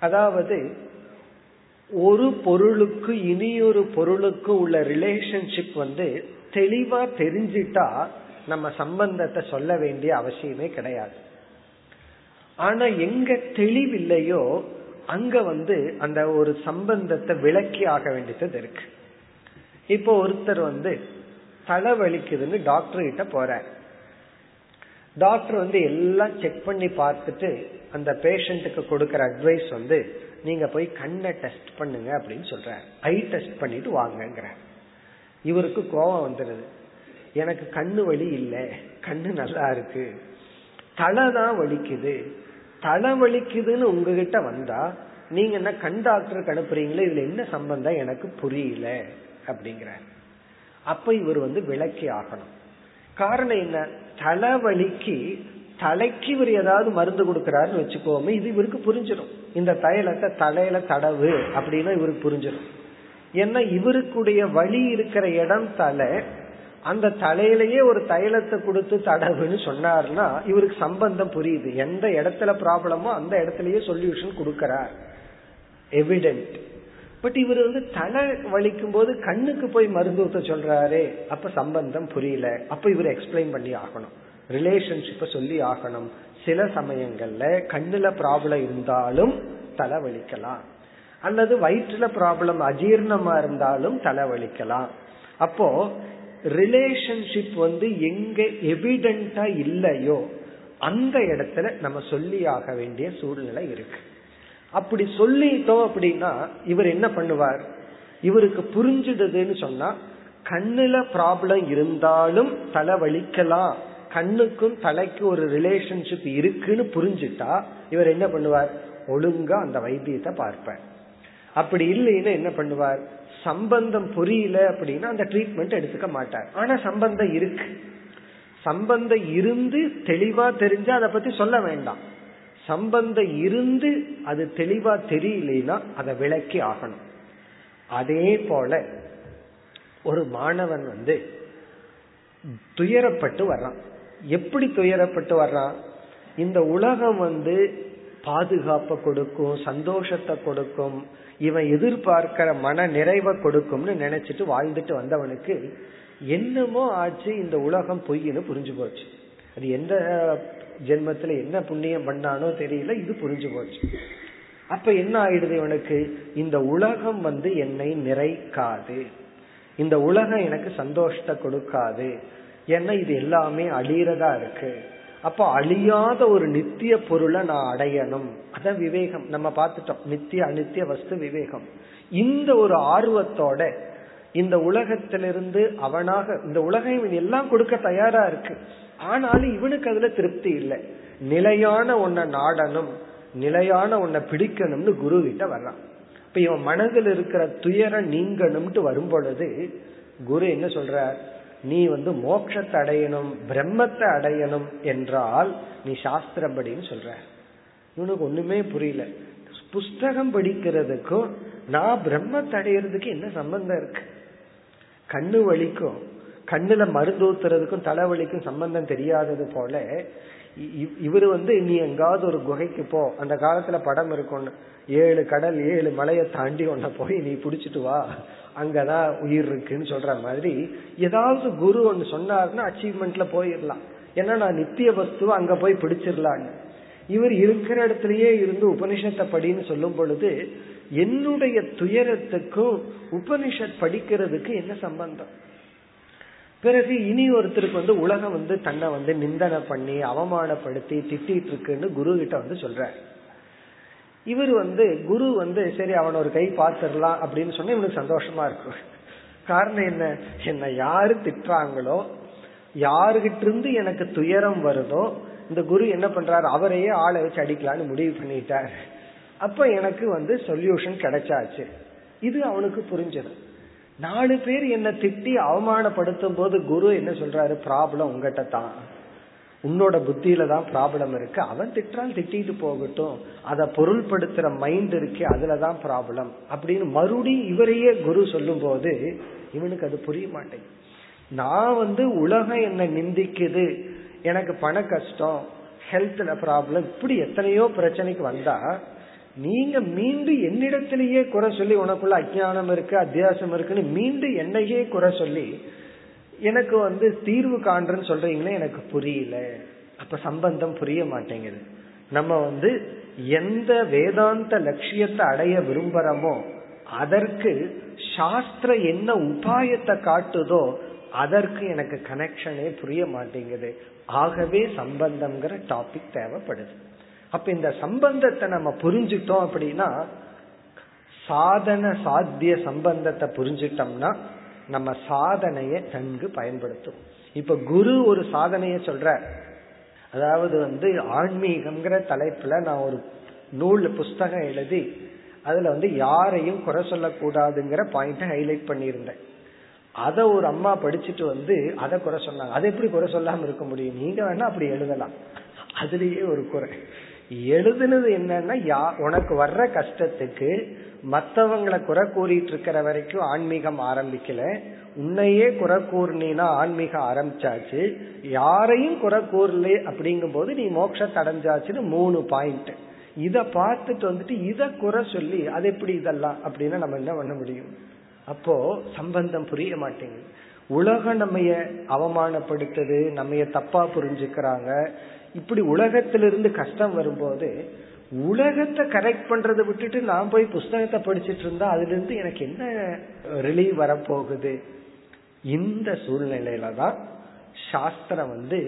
அதாவது ஒரு பொருளுக்கு இனியொரு பொருளுக்கு உள்ள ரிலேஷன்ஷிப் வந்து தெளிவா தெரிஞ்சிட்டா நம்ம சம்பந்தத்தை சொல்ல வேண்டிய அவசியமே கிடையாது. ஆனா எங்க தெளிவில்லையோ அங்க வந்து அந்த ஒரு சம்பந்தத்தை விளக்கி ஆக வேண்டியது இருக்கு. இப்போ ஒருத்தர் வந்து தலை வலிக்குதுன்னு டாக்டர் கிட்ட போறார். டாக்டர் வந்து எல்லாம் செக் பண்ணி பார்த்துட்டு அந்த பேஷண்ட்டுக்கு கொடுக்கற அட்வைஸ் வந்து நீங்க போய் கண்ணை டெஸ்ட் பண்ணுங்க அப்படின்னு சொல்ற ஐ டெஸ்ட் பண்ணிட்டு வாங்கங்கிற இவருக்கு கோபம் வந்துடுது எனக்கு கண்ணு வலி இல்லை. கண்ணு நல்லா இருக்கு. தலை தான் வலிக்குது. தலை வலிக்குதுன்னு உங்ககிட்ட வந்தா நீங்க என்ன கண் டாக்டருக்கு அனுப்புறீங்களே? இதுல என்ன சம்பந்தம்? எனக்கு புரியல. அப்படிங்கிற அப்ப இவர் வந்து விளக்கி ஆகணும். காரணம் என்ன? தலைவலிக்கு தலைக்கு இவர் ஏதாவது மருந்து கொடுக்கிறாருன்னு வச்சுக்கோமே இது இவருக்கு புரிஞ்சிடும். இந்த தைலத்தை தலையில தடவு அப்படின்னா இவருக்கு புரிஞ்சிடும். ஏன்னா இவருக்குடைய வழி இருக்கிற இடம் தலை அந்த தலையிலேயே ஒரு தைலத்தை கொடுத்து தடவுன்னு சொன்னார்னா இவருக்கு சம்பந்தம் புரியுது. எந்த இடத்துல ப்ராப்ளமோ அந்த இடத்துலயே சொல்யூஷன் கொடுக்கிறார். எவிடென்ட் பட் இவர் வந்து தலை வலிக்கும் போது கண்ணுக்கு போய் மருந்து ஊத்த சொல்றாரு அப்ப சம்பந்தம் புரியல. அப்ப இவர் எக்ஸ்பிளைன் பண்ணி ஆகணும். ரிலேஷன்ஷிப்ப சொல்லி ஆகணும். சில சமயங்கள்ல கண்ணுல ப்ராப்ளம் இருந்தாலும் தலை வலிக்கலாம். அல்லது வயிற்றுல ப்ராப்ளம் அஜீர்ணமா இருந்தாலும் தலை வலிக்கலாம். அப்போ ரிலேஷன்ஷிப் வந்து எங்க எவிடென்டா இல்லையோ அந்த இடத்துல நம்ம சொல்லி ஆக வேண்டிய சூழ்நிலை இருக்கு. அப்படி சொல்லிட்டோம் அப்படின்னா இவர் என்ன பண்ணுவார்? இவருக்கு புரிஞ்சிடுதுன்னு சொன்னா கண்ணுல ப்ராப்ளம் இருந்தாலும் தலை வலிக்கலாம் கண்ணுக்கும் தலைக்கு ஒரு ரிலேஷன்ஷிப் இருக்குன்னு புரிஞ்சுட்டா இவர் என்ன பண்ணுவார்? ஒழுங்கா அந்த வைத்தியத்தை பார்ப்பார். அப்படி இல்லைன்னா என்ன பண்ணுவார்? சம்பந்தம் புரியல அப்படின்னா அந்த ட்ரீட்மெண்ட் எடுத்துக்க மாட்டார். ஆனா சம்பந்தம் இருக்கு. சம்பந்தம் இருந்து தெளிவா தெரிஞ்சா அதை பத்தி சொல்ல வேண்டாம். சம்பந்தம் இருந்து அது தெளிவா தெரியலனா அதை விளக்கி ஆகணும். அதே போல ஒரு மாணவன் வந்து துயரப்பட்டு வர்றான். எப்படி துயரப்பட்டு வர்றான்? இந்த உலகம் வந்து பாதுகாப்பை கொடுக்கும் சந்தோஷத்தை கொடுக்கும் இவன் எதிர்பார்க்கிற மன நிறைவை கொடுக்கும்னு நினைச்சிட்டு வாழ்ந்துட்டு வந்தவனுக்கு என்னமோ ஆச்சு இந்த உலகம் பொய்னு புரிஞ்சு போச்சு. அது எந்த ஜென்மத்துல என்ன புண்ணியம் பண்ணானோ தெரியல இது புரிஞ்சு போச்சு. அப்ப என்ன ஆயிடுது இவனுக்கு? இந்த உலகம் வந்து என்னை நிறைக்காது. இந்த உலகம் எனக்கு சந்தோஷத்தை கொடுக்காது. ஏன்னா இது எல்லாமே அழியறதா இருக்கு. அப்ப அழியாத ஒரு நித்திய பொருளை நான் அடையணும். அதான் விவேகம். நம்ம பார்த்துட்டோம். நித்திய அனித்திய வஸ்து விவேகம். இந்த ஒரு ஆர்வத்தோட இந்த உலகத்திலிருந்து அவனாக இந்த உலகம் இவன் எல்லாம் கொடுக்க தயாரா இருக்கு. ஆனாலும் இவனுக்கு அதுல திருப்தி இல்லை. நிலையான உன்னை நாடனும் நிலையான உன்னை பிடிக்கணும்னு குரு கிட்ட வர்றான். இப்ப இவன் மனதில் இருக்கிற துயரம் நீங்கணும்ட்டு வரும் பொழுது குரு என்ன சொல்ற நீ வந்து மோட்சத்தை அடையணும் பிரம்மத்தை அடையணும் என்றால் நீ சாஸ்திரப்படின்னு சொல்ற இவனுக்கு ஒண்ணுமே புரியல. புஸ்தகம் படிக்கிறதுக்கும் நான் பிரம்மத்தை அடையிறதுக்கு என்ன சம்பந்தம் இருக்கு? கண்ணு வலிக்கும். கண்ணுல மருந்து ஊத்துறதுக்கும் தலைவலிக்கும் சம்பந்தம் தெரியாதது போல இவர் வந்து நீ எங்காவது ஒரு குகைக்கு போ அந்த காலத்துல படம் இருக்கும்னு. ஏழு கடல் ஏழு மலையை தாண்டி உன்ன போய் நீ புடிச்சிட்டு வா. அங்கதான் உயிர் இருக்குன்னு சொல்ற மாதிரி ஏதாவது குரு ஒன்னு சொன்னாருன்னா அச்சீவ்மெண்ட்ல போயிடலாம் ஏன்னா நான் நித்திய வஸ்துவ அங்க போய் பிடிச்சிடலான்னு இவர் இருக்கிற இடத்துலயே இருந்து உபனிஷத்தை படின்னு சொல்லும் பொழுது என்னுடைய துயரத்துக்கும் உபனிஷத் படிக்கிறதுக்கு என்ன சம்பந்தம்? பிறகு இனி ஒருத்தருக்கு வந்து உலகம் வந்து தன்னை வந்து நிந்தனை பண்ணி அவமானப்படுத்தி திட்டிட்டு இருக்குன்னு குரு கிட்ட வந்து சொல்ற இவர் வந்து குரு வந்து சரி அவன் ஒரு கை பார்த்துடலாம் அப்படின்னு சொன்னா இவனுக்கு சந்தோஷமா இருக்கும். காரணம் என்ன? என்ன யாரு திட்டுறாங்களோ யாருகிட்ட இருந்து எனக்கு துயரம் வருதோ இந்த குரு என்ன பண்றாரு? அவரையே ஆளை வச்சு அடிக்கலான்னு முடிவு பண்ணிட்டார். அப்ப எனக்கு வந்து சொல்யூஷன் கிடைச்சாச்சு. இது அவனுக்கு புரிஞ்சது. நாலு பேர் என்ன திட்டி அவமானப்படுத்தும் போது குரு என்ன சொல்றாரு? ப்ராப்ளம் உங்ககிட்ட தான். உன்னோட புத்தியில தான் ப்ராப்ளம் இருக்கு. அவன் திட்டால் திட்டிட்டு போகட்டும். அதை பொருள்படுத்துற மைண்ட் இருக்கு. அதுலதான் ப்ராப்ளம் அப்படின்னு மறுபடி இவரையே குரு சொல்லும் போது இவனுக்கு அது புரிய மாட்டேங்குது. நான் வந்து உலகம் என்ன நிந்திக்குது. எனக்கு பண கஷ்டம் ஹெல்த்ல ப்ராப்ளம் இப்படி எத்தனையோ பிரச்சனைக்கு வந்தா நீங்க மீண்டும் என்னிடத்திலேயே குறை சொல்லி உனக்குள்ள அஜானம் இருக்கு அத்தியாசம் இருக்குன்னு மீண்டும் என்னையே குறை சொல்லி எனக்கு வந்து தீர்வு காண்றன்னு சொல்றீங்களே எனக்கு புரியல. அப்ப சம்பந்தம் புரிய மாட்டேங்குது. நம்ம வந்து எந்த வேதாந்த லட்சியத்தை அடைய விரும்புறோமோ அதற்கு சாஸ்திர என்ன உபாயத்தை காட்டுதோ அதற்கு எனக்கு கனெக்ஷனே புரிய மாட்டேங்குது. ஆகவே சம்பந்தம்ங்கிற டாபிக் தேவைப்படுது. அப்ப இந்த சம்பந்தத்தை நம்ம புரிஞ்சுட்டோம் அப்படின்னா சாதன சாத்திய சம்பந்தத்தை புரிஞ்சிட்டோம்னா நம்ம சாதனைய நன்கு பயன்படுத்தும் இப்ப குரு ஒரு சாதனைய சொல்ற. அதாவது வந்து ஆன்மீகம்ங்கிற தலைப்புல நான் ஒரு நூல் புஸ்தகம் எழுதி அதுல வந்து யாரையும் குறை சொல்லக்கூடாதுங்கிற பாயிண்ட ஹைலைட் பண்ணியிருந்தேன். அதை ஒரு அம்மா படிச்சுட்டு வந்து அதை குறை சொன்னாங்க. அதை எப்படி குறை சொல்லாம இருக்க முடியும்? நீங்க வேணா அப்படி எழுதலாம். அதுலயே ஒரு குறை. எழுதுனது என்னன்னா யா உனக்கு வர்ற கஷ்டத்துக்கு மத்தவங்களை குறை கூறிட்டு இருக்கிற வரைக்கும் ஆன்மீகம் ஆரம்பிக்கல. உன்னையே குறை கூறினா ஆன்மீகம் ஆரம்பிச்சாச்சு. யாரையும் குறை கூறல அப்படிங்கும் போது நீ மோட்சத்தை அடைஞ்சாச்சுன்னு மூணு பாயிண்ட் இத பார்த்துட்டு வந்துட்டு இத குறை சொல்லி அது எப்படி இதெல்லாம் அப்படின்னா நம்ம என்ன பண்ண முடியும்? அப்போ சம்பந்தம் புரிய மாட்டேங்குது. உலகம் நம்மைய அவமானப்படுத்துது நம்மைய தப்பா புரிஞ்சுக்கிறாங்க. இப்படி உலகத்திலிருந்து கஷ்டம் வரும்போது உலகத்தை கரெக்ட் பண்றதை விட்டுட்டு நான் போய் புஸ்தகத்தை படிச்சிட்டு இருந்தா அதுல இருந்து எனக்கு என்ன ரிலீவ் வரப்போகுது? இந்த சூழ்நிலையில தான் சாஸ்திரம் வந்து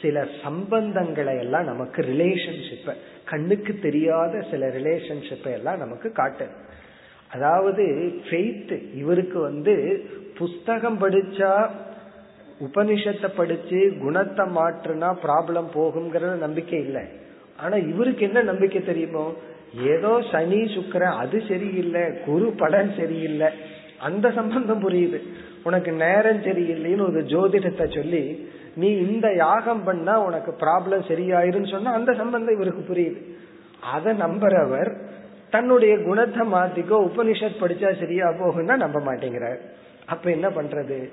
சில சம்பந்தங்களை எல்லாம் நமக்கு ரிலேஷன்ஷிப்ப கண்ணுக்கு தெரியாத சில ரிலேஷன்ஷிப்பை எல்லாம் நமக்கு காட்டு. அதாவது ஃபெய்த் இவருக்கு வந்து புஸ்தகம் படிச்சா உபனிஷத்தை படிச்சு குணத்தை மாற்றுனா ப்ராப்ளம் போகுங்கிறது நம்பிக்கை இல்லை. ஆனா இவருக்கு என்ன நம்பிக்கை தெரியுமோ? ஏதோ சனி சுக்கரன் அது சரியில்லை குரு பலன் சரியில்லை. அந்த சம்பந்தம் புரியுது. உனக்கு நேரம் சரியில்லைன்னு ஒரு ஜோதிடத்தை சொல்லி நீ இந்த யாகம் பண்ணா உனக்கு ப்ராப்ளம் சரியாயிருன்னு சொன்னா அந்த சம்பந்தம் இவருக்கு புரியுது. அதை நம்புறவர் தன்னுடைய குணத்தை மாத்திக்கோ உபனிஷத் படிச்சா சரியா போகும்னா நம்ப மாட்டேங்கிறார். அப்ப என்ன பண்றது?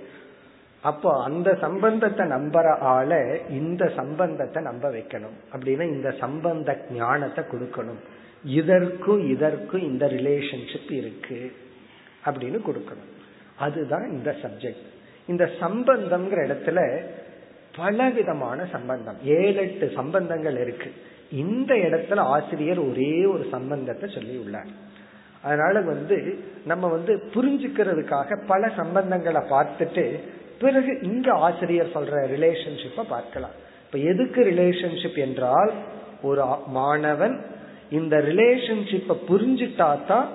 அப்போ அந்த சம்பந்தத்தை நம்புற ஆள இந்த சம்பந்தத்தை நம்ப வைக்கணும். அப்படின்னா இந்த சம்பந்த ஞானத்தை கொடுக்கணும். இதற்கும் இதற்கும் இந்த ரிலேஷன்ஷிப் இருக்கு அப்படின்னு கொடுக்கணும். அதுதான் இந்த சப்ஜெக்ட் இந்த சம்பந்தம்ங்கிற இடத்துல பல விதமான சம்பந்தம். ஏழு எட்டு சம்பந்தங்கள் இருக்கு. இந்த இடத்துல ஆசிரியர் ஒரே ஒரு சம்பந்தத்தை சொல்லி உள்ளார் அதனால வந்து நம்ம வந்து புரிஞ்சுக்கிறதுக்காக பல சம்பந்தங்களை பார்த்துட்டு பிறகு இங்க ஆசிரியர் சொல்ற ரிலேஷன்ஷிப்பை பார்க்கலாம். இப்ப எதுக்கு ரிலேஷன்ஷிப் என்றால் ஒரு மாணவன் இந்த ரிலேஷன்ஷிப்பை புரிஞ்சுட்டா தான்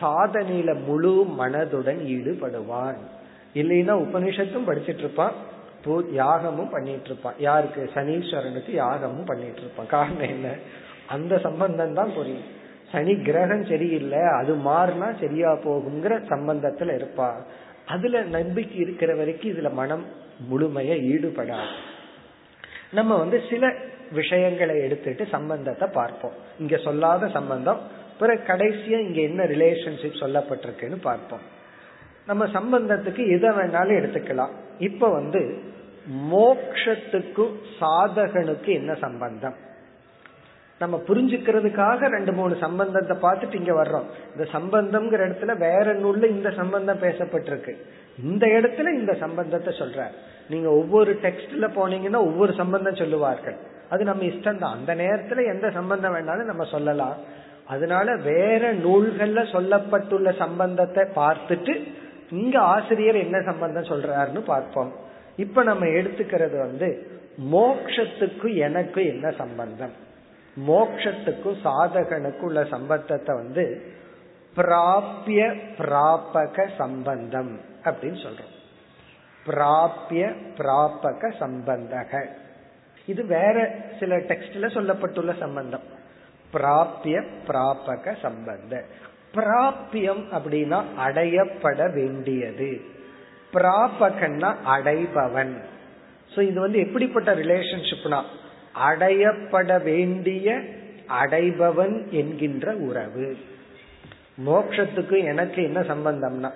சாதனையில முழு மனதுடன் ஈடுபடுவான். இல்லைன்னா உபனிஷத்தும் படிச்சிட்டு இருப்பான் யாகமும் பண்ணிட்டு இருப்பான். யாருக்கு? சனீஸ்வரனுக்கு யாகமும் பண்ணிட்டு இருப்பான். காரணம் என்ன? அந்த சம்பந்தம் தான் புரியும். சனி கிரகம் சரியில்லை அது மாறினா சரியா போகுங்கிற சம்பந்தத்துல இருப்பான். அதுல நம்பிக்கை இருக்கிற வரைக்கும் இதுல மனம் முழுமைய ஈடுபடாது. நம்ம வந்து சில விஷயங்களை எடுத்துட்டு சம்பந்தத்தை பார்ப்போம். இங்க சொல்லாத சம்பந்தம் பிறகு கடைசியா இங்க என்ன ரிலேஷன்ஷிப் சொல்லப்பட்டிருக்குன்னு பார்ப்போம். நம்ம சம்பந்தத்துக்கு எதை வேணாலும் எடுத்துக்கலாம். இப்ப வந்து மோக்ஷத்துக்கும் சாதகனுக்கு என்ன சம்பந்தம்? நம்ம புரிஞ்சுக்கிறதுக்காக ரெண்டு மூணு சம்பந்தத்தை பார்த்துட்டு இங்க வர்றோம். இந்த சம்பந்தம்ங்கிற இடத்துல வேற நூல்ல இந்த சம்பந்தம் பேசப்பட்டிருக்கு. இந்த இடத்துல இந்த சம்பந்தத்தை சொல்ற நீங்க ஒவ்வொரு டெக்ஸ்ட்ல போனீங்கன்னா ஒவ்வொரு சம்பந்தம் சொல்லுவார்கள். அது நம்ம இஷ்டம் தான் அந்த நேரத்துல எந்த சம்பந்தம் வேணாலும் நம்ம சொல்லலாம். அதனால வேற நூல்கள்ல சொல்லப்பட்டுள்ள சம்பந்தத்தை பார்த்துட்டு இங்க ஆசிரியர் என்ன சம்பந்தம் சொல்றாருன்னு பார்ப்போம். இப்ப நம்ம எடுத்துக்கிறது வந்து மோக்ஷத்துக்கு எனக்கு என்ன சம்பந்தம்? மோக்ஷத்துக்கும் சாதகனுக்கும் உள்ள சம்பந்தத்தை வந்து பிராபிய பிராபக சம்பந்தம் அப்படின்னு சொல்றோம். பிராபிய பிராபக சம்பந்தக. இது வேற சில டெக்ஸ்ட்ல சொல்லப்பட்டுள்ள சம்பந்தம். பிராபிய பிராபக சம்பந்த. பிராபியம் அப்படின்னா அடையப்பட வேண்டியது. பிராபகன்னா அடைபவன். சோ இது வந்து எப்படிப்பட்ட ரிலேஷன்ஷிப்னா அடையப்பட வேண்டிய அடைபவன் என்கின்ற உறவு. மோக்ஷத்துக்கு எனக்கு என்ன சம்பந்தம்னா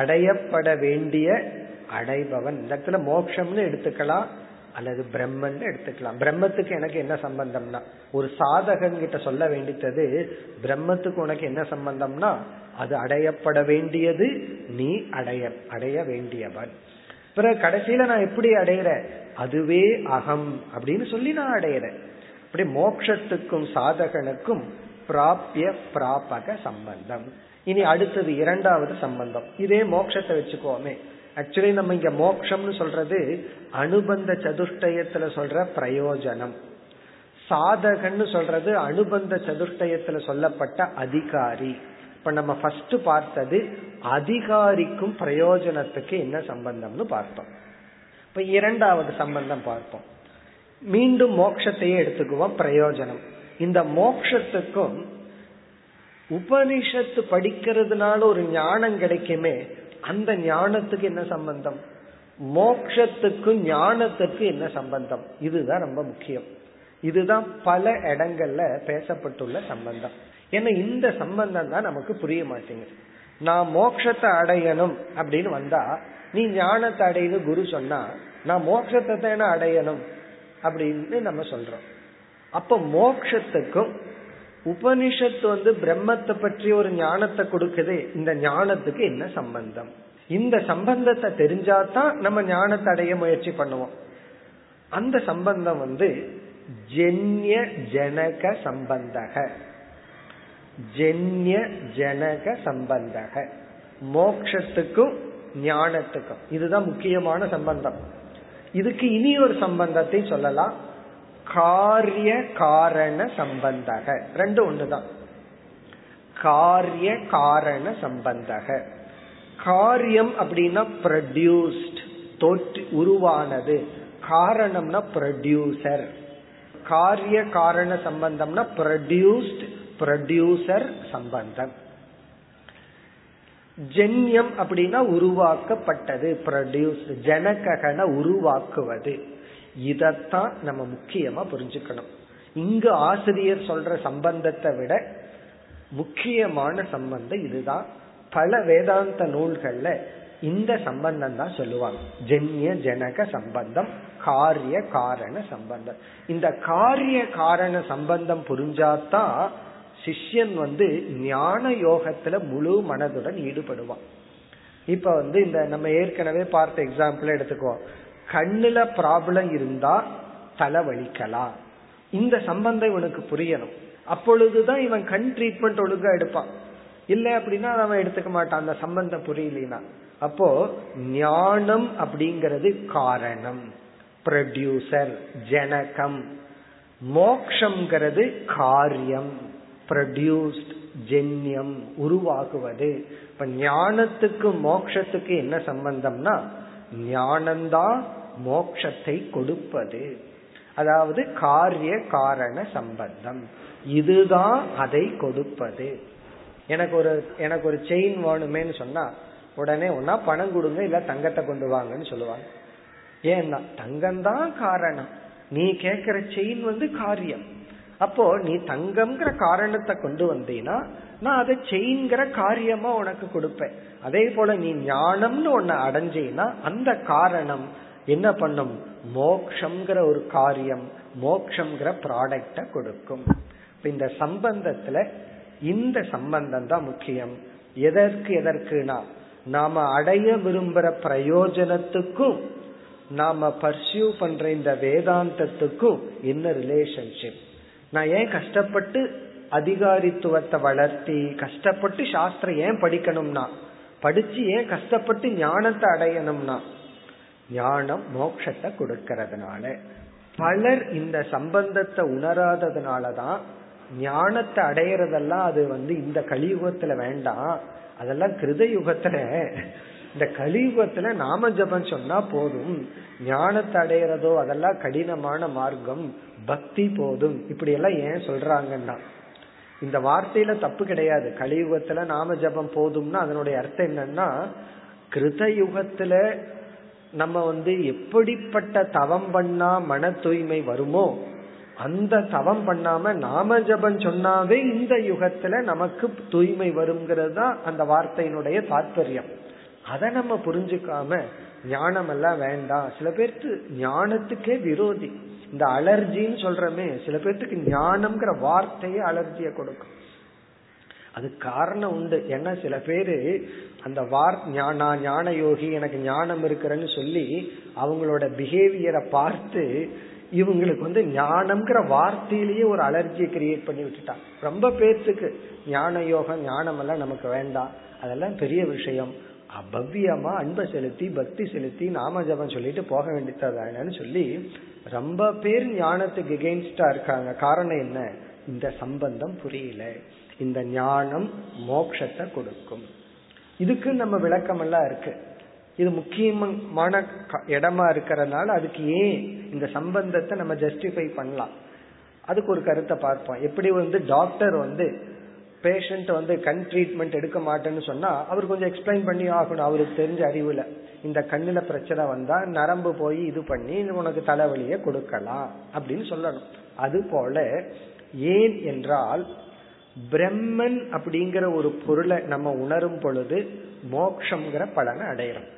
அடையப்பட வேண்டிய அடைபவன். இந்த இடத்துல மோக்ஷம்னு எடுத்துக்கலாம் அல்லது பிரம்மன் எடுத்துக்கலாம். பிரம்மத்துக்கு எனக்கு என்ன சம்பந்தம்னா ஒரு சாதகன் கிட்ட சொல்ல வேண்டித்தது பிரம்மத்துக்கு உனக்கு என்ன சம்பந்தம்னா அது அடையப்பட வேண்டியது நீ அடைய அடைய வேண்டியவன். பிறகு கடைசியில நான் எப்படி அடையிறேன்? அதுவே அகம் அப்படின்னு சொல்லி நான் அடையிறேன். அப்படி மோக்ஷத்துக்கும் சாதகனுக்கும் பிராபிய பிராபக சம்பந்தம். இனி அடுத்தது இரண்டாவது சம்பந்தம். இதே மோட்சத்தை வச்சுக்கோமே. ஆக்சுவலி நம்ம இங்க மோக்ஷம்னு சொல்றது அனுபந்த சதுஷ்டயத்துல சொல்ற பிரயோஜனம். சாதகன்னு சொல்றது அனுபந்த சதுஷ்டயத்துல சொல்லப்பட்ட அதிகாரி. இப்ப நம்ம ஃபர்ஸ்ட் பார்த்தது அதிகாரிக்கும் பிரயோஜனத்துக்கு என்ன சம்பந்தம்னு பார்த்தோம். இப்ப இரண்டாவது சம்பந்தம் பார்ப்போம். மீண்டும் மோட்சத்தையே எடுத்துக்குவோம் பிரயோஜனம். இந்த மோக்ஷத்துக்கும் உபனிஷத்து படிக்கிறதுனால ஒரு ஞானம் கிடைக்குமே அந்த ஞானத்துக்கு என்ன சம்பந்தம்? மோக்ஷத்துக்கும் ஞானத்துக்கு என்ன சம்பந்தம்? இதுதான் ரொம்ப முக்கியம். இதுதான் பல இடங்கள்ல பேசப்பட்டுள்ள சம்பந்தம். ஏன்னா இந்த சம்பந்தம் தான் நமக்கு புரிய மாட்டேங்குது. நான் மோட்சத்தை அடையணும் அப்படின்னு வந்தா நீ ஞானத்தை அடையுது குரு சொன்னா நான் மோட்சத்தை தானே அடையணும் அப்படின்னு நம்ம சொல்றோம். அப்ப மோக்ஷத்துக்கும் உபனிஷத்து வந்து பிரம்மத்தை பற்றி ஒரு ஞானத்தை கொடுக்குது இந்த ஞானத்துக்கு என்ன சம்பந்தம்? இந்த சம்பந்தத்தை தெரிஞ்சாதான் நம்ம ஞானத்தை அடைய முயற்சி பண்ணுவோம். அந்த சம்பந்தம் வந்து ஜென்ய ஜனக சம்பந்தக. ஜென்ய ஜனக சம்பந்தக. மோக்ஷத்துக்கும் ஞானத்துக்கும். இதுதான் முக்கியமான சம்பந்தம். இதுக்கு இனி ஒரு சம்பந்தத்தை சொல்லலாம். காரிய காரண சம்பந்தக. ரெண்டு ஒண்ணுதான். காரிய காரண சம்பந்தக. காரியம் அப்படின்னா ப்ரொடியூஸ்ட் தோற்று உருவானது. காரணம்னா ப்ரொடியூசர் காரிய காரண சம்பந்தம்னா ப்ரொடியூஸ்ட் ப்ரொடியூசர் சம்பந்தம். ஜென்யம் அப்படின்னா உருவாக்கப்பட்டது ப்ரொடியூஸ் ஜனகன உருவாக்குவது. இதத்தான் நம்ம முக்கியமா புரிஞ்சுக்கணும். இங்கு ஆசிரியர் சொல்ற சம்பந்தத்தை விட முக்கியமான சம்பந்தம் இதுதான். பல வேதாந்த நூல்கள்ல இந்த சம்பந்தம் தான் சொல்லுவாங்க. ஜென்ய ஜனக சம்பந்தம் காரிய காரண சம்பந்தம். இந்த காரிய காரண சம்பந்தம் புரிஞ்சாதான் சிஷ்யன் வந்து ஞான யோகத்துல முழு மனதுடன் ஈடுபடுவான். இப்ப வந்து இந்த நம்ம ஏற்கனவே பார்த்த எக்ஸாம்பிள் எடுத்துக்குவோம் கண்ணுல ப்ராப்ளம் இருந்தா தலை வலிக்கலாம் இந்த சம்பந்தம் இவனுக்கு புரியணும். அப்பொழுதுதான் இவன் கண் ட்ரீட்மெண்ட் ஒழுங்கா எடுப்பான். இல்ல அப்படின்னா அவன் எடுத்துக்க மாட்டான். அந்த சம்பந்தம் புரியலனா அப்போ ஞானம் அப்படிங்கிறது காரணம். ப்ரொடியூசர் ஜனகம். மோக்ஷங்கிறது காரியம். ப்ரொடியூஸ்ட் ஜென்யம் உருவாகுவது. இப்ப ஞானத்துக்கு மோக்ஷத்துக்கு என்ன சம்பந்தம்னா ஞானம்தான் மோக்ஷத்தை கொடுப்பது. அதாவது காரிய காரண சம்பந்தம். இதுதான் அதை கொடுப்பது. எனக்கு ஒரு எனக்கு ஒரு செயின் வேணுமேன்னு சொன்னா உடனே ஒன்னா பணம் கொடுங்க இல்ல தங்கத்தை கொண்டு வாங்கன்னு சொல்லுவாங்க. ஏன்னா தங்கம் தான் காரணம். நீ கேக்குற செயின் வந்து காரியம். அப்போ நீ தங்கம்ங்கிற காரணத்தை கொண்டு வந்தீங்கன்னா நான் அதை செயின்கிற காரியமா உனக்கு கொடுப்பேன். அதே போல நீ ஞானம்னு ஒன்னு அடைஞ்சீன்னா அந்த காரணம் என்ன பண்ணும்? மோக்ஷங்கிற ஒரு காரியம் மோக்ஷங்கிற ப்ராடக்ட கொடுக்கும். இந்த சம்பந்தத்துல இந்த சம்பந்தம் தான் முக்கியம். எதற்கு எதற்குனா நாம அடைய விரும்புற பிரயோஜனத்துக்கும் நாம பர்சியூ பண்ற இந்த வேதாந்தத்துக்கும் என்ன ரிலேஷன்ஷிப் நான் ஏன் கஷ்டப்பட்டு அதிகாரித்துவத்தை வளர்த்தி கஷ்டப்பட்டு சாஸ்திரம் ஏன் படிக்கணும்னா படிச்சு ஏன் கஷ்டப்பட்டு ஞானத்தை அடையணும்னா ஞானம் மோட்சத்தை கொடுக்கறதுனால. பலர் இந்த சம்பந்தத்தை உணராததுனாலதான் ஞானத்தை அடையறதெல்லாம் அது வந்து இந்த கலியுகத்துல வேண்டாம். அதெல்லாம் கிருத யுகத்துல இந்த கலியுகத்துல நாம ஜபம் சொன்னா போதும். ஞானத்தை அடையிறதோ அதெல்லாம் கடினமான மார்க்கம். பக்தி போதும். இப்படி எல்லாம் ஏன் சொல்றாங்கன்னா இந்த வார்த்தையில தப்பு கிடையாது. கலியுகத்துல நாம ஜபம் போதும்னா அதனுடைய அர்த்தம் என்னன்னா கிருத யுகத்துல நம்ம வந்து எப்படிப்பட்ட தவம் பண்ணா மன தூய்மை வருமோ அந்த தவம் பண்ணாம நாம ஜபம் சொன்னாவே இந்த யுகத்துல நமக்கு தூய்மை வருங்கிறது தான் அந்த வார்த்தையினுடைய தாற்பயம் அதை நம்ம புரிஞ்சுக்காம ஞானம் எல்லாம் வேண்டாம். சில பேர்த்து ஞானத்துக்கே விரோதி. இந்த அலர்ஜின்னு சொல்றமே சில பேர்த்துக்கு ஞானம்ங்கிற வார்த்தையே அலர்ஜிய கொடுக்கும். அது காரணம் உண்டு. ஏன்னா சில பேரு அந்த வார் நான் ஞான யோகி எனக்கு ஞானம் இருக்கிறேன்னு சொல்லி அவங்களோட பிஹேவியரை பார்த்து இவங்களுக்கு வந்து ஞானம்ங்கிற வார்த்தையிலேயே ஒரு அலர்ஜியை கிரியேட் பண்ணி விட்டுட்டான் ரொம்ப பேர்த்துக்கு ஞான யோகம் ஞானம் எல்லாம் நமக்கு வேண்டாம். அதெல்லாம் பெரிய விஷயம். அபவ்யமா அன்பை செலுத்தி பக்தி செலுத்தி நாம ஜபம் சொல்லிட்டு போக வேண்டியதானு சொல்லி ரொம்ப பேர் ஞானத்துக்கு எகெயின்ஸ்டா இருக்காங்க. காரணம் என்ன? இந்த சம்பந்தம் புரியல. இந்த ஞானம் மோக்ஷத்தை கொடுக்கும். இதுக்கு நம்ம விளக்கம் எல்லாம் இருக்கு. இது முக்கியமான இடமா இருக்கிறதுனால அதுக்கு ஏன் இந்த சம்பந்தத்தை நம்ம ஜஸ்டிஃபை பண்ணலாம்? அதுக்கு ஒரு கருத்தை பார்ப்போம். எப்படி வந்து டாக்டர் வந்து பேஷண்ட் வந்து கண் ட்ரீட்மெண்ட் எடுக்க மாட்டேன்னு சொன்னா அவர் கொஞ்சம் எக்ஸ்பிளைன் பண்ணி ஆகணும் அவருக்கு தெரிஞ்ச அறிவுல. இந்த கண்ணுல பிரச்சனை வந்தா நரம்பு போய் இது பண்ணி உனக்கு தலைவலிய கொடுக்கலாம். அப்படின்னு சொல்லணும். அது போல ஏன் என்றால் பிரம்மன் அப்படிங்கிற ஒரு பொருளை நம்ம உணரும் பொழுது மோக்ஷங்கிற பலனை அடையிறோம்.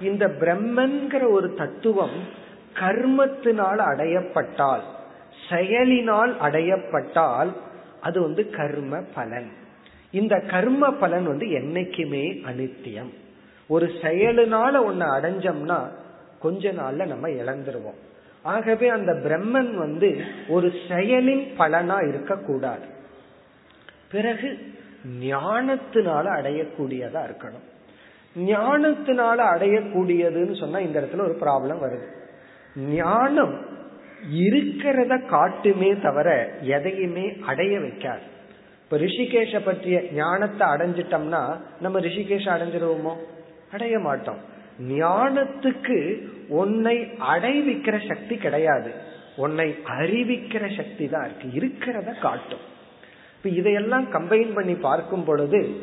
இந்த பிரம்மன்கிற ஒரு தத்துவம் கர்மத்தினால் அடையப்பட்டால் செயலினால் அடையப்பட்டால் அது வந்து கர்ம பலன். இந்த கர்ம பலன் வந்து என்னைக்குமே அனித்தியம். ஒரு செயலுனால ஒன்னு அடைஞ்சோம்னா கொஞ்ச நாள்ல நம்ம இழந்துருவோம். ஆகவே அந்த பிரம்மன் வந்து ஒரு செயலின் பலனா இருக்கக்கூடாது. பிறகு ஞானத்தினால அடையக்கூடியதா இருக்கணும். ஞானத்தினால அடையக்கூடியதுன்னு சொன்னா இந்த இடத்துல ஒரு ப்ராப்ளம் வருது. ஞானம் இருக்கிறத காட்டுமே தவிர எதையுமே அடைய வைக்காது. இப்ப ரிஷிகேஷ பற்றிய ஞானத்தை அடைஞ்சிட்டோம்னா நம்ம ரிஷிகேஷ அடைஞ்சிருவோமோ? அடைய மாட்டோம். ஞானத்துக்கு உன்னை அடைவிக்கிற சக்தி கிடையாது. உன்னை அறிவிக்கிற சக்தி தான் இருக்கு. இருக்கிறத காட்டும். இப்ப இதையெல்லாம் கம்பைன் பண்ணி பார்க்கும் பொழுது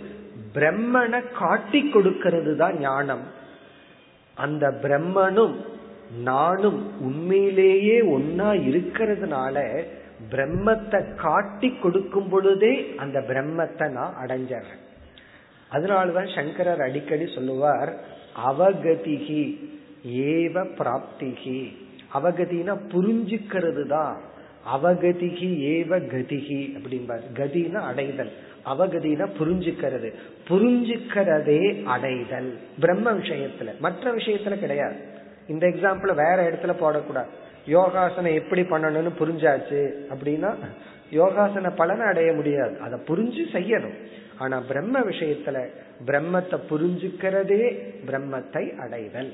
பிரம்மனை காட்டி கொடுக்கிறது தான் ஞானம். அந்த பிரம்மனும் நானும் உண்மையிலேயே ஒன்னா இருக்கிறதுனால பிரம்மத்தை காட்டி கொடுக்கும் பொழுதே அந்த பிரம்மத்தை நான் அடைஞ்சிடுறேன். அதனாலதான் சங்கரர் அடிக்கடி சொல்லுவார் அவகதிகி ஏவ பிராப்திகி. அவகதினா புரிஞ்சுக்கிறது தான் அவகதிகி ஏவ கதிகி அப்படின்பார் கதினா அடைதல். அவகதினா புரிஞ்சுக்கிறது. புரிஞ்சுக்கிறதே அடைதல். பிரம்ம விஷயத்துல. மற்ற விஷயத்துல கிடையாது. இந்த எக்ஸாம்பிள் வேற இடத்துல போடக்கூடாது. யோகாசனம் எப்படி பண்ணணும்னு புரிஞ்சாச்சு அப்படின்னா யோகாசன பலனை அடைய முடியாது. அதை புரிஞ்சு செய்யணும். ஆனா பிரம்ம விஷயத்துல பிரம்மத்தை புரிஞ்சுக்கிறதே பிரம்மத்தை அடைதல்.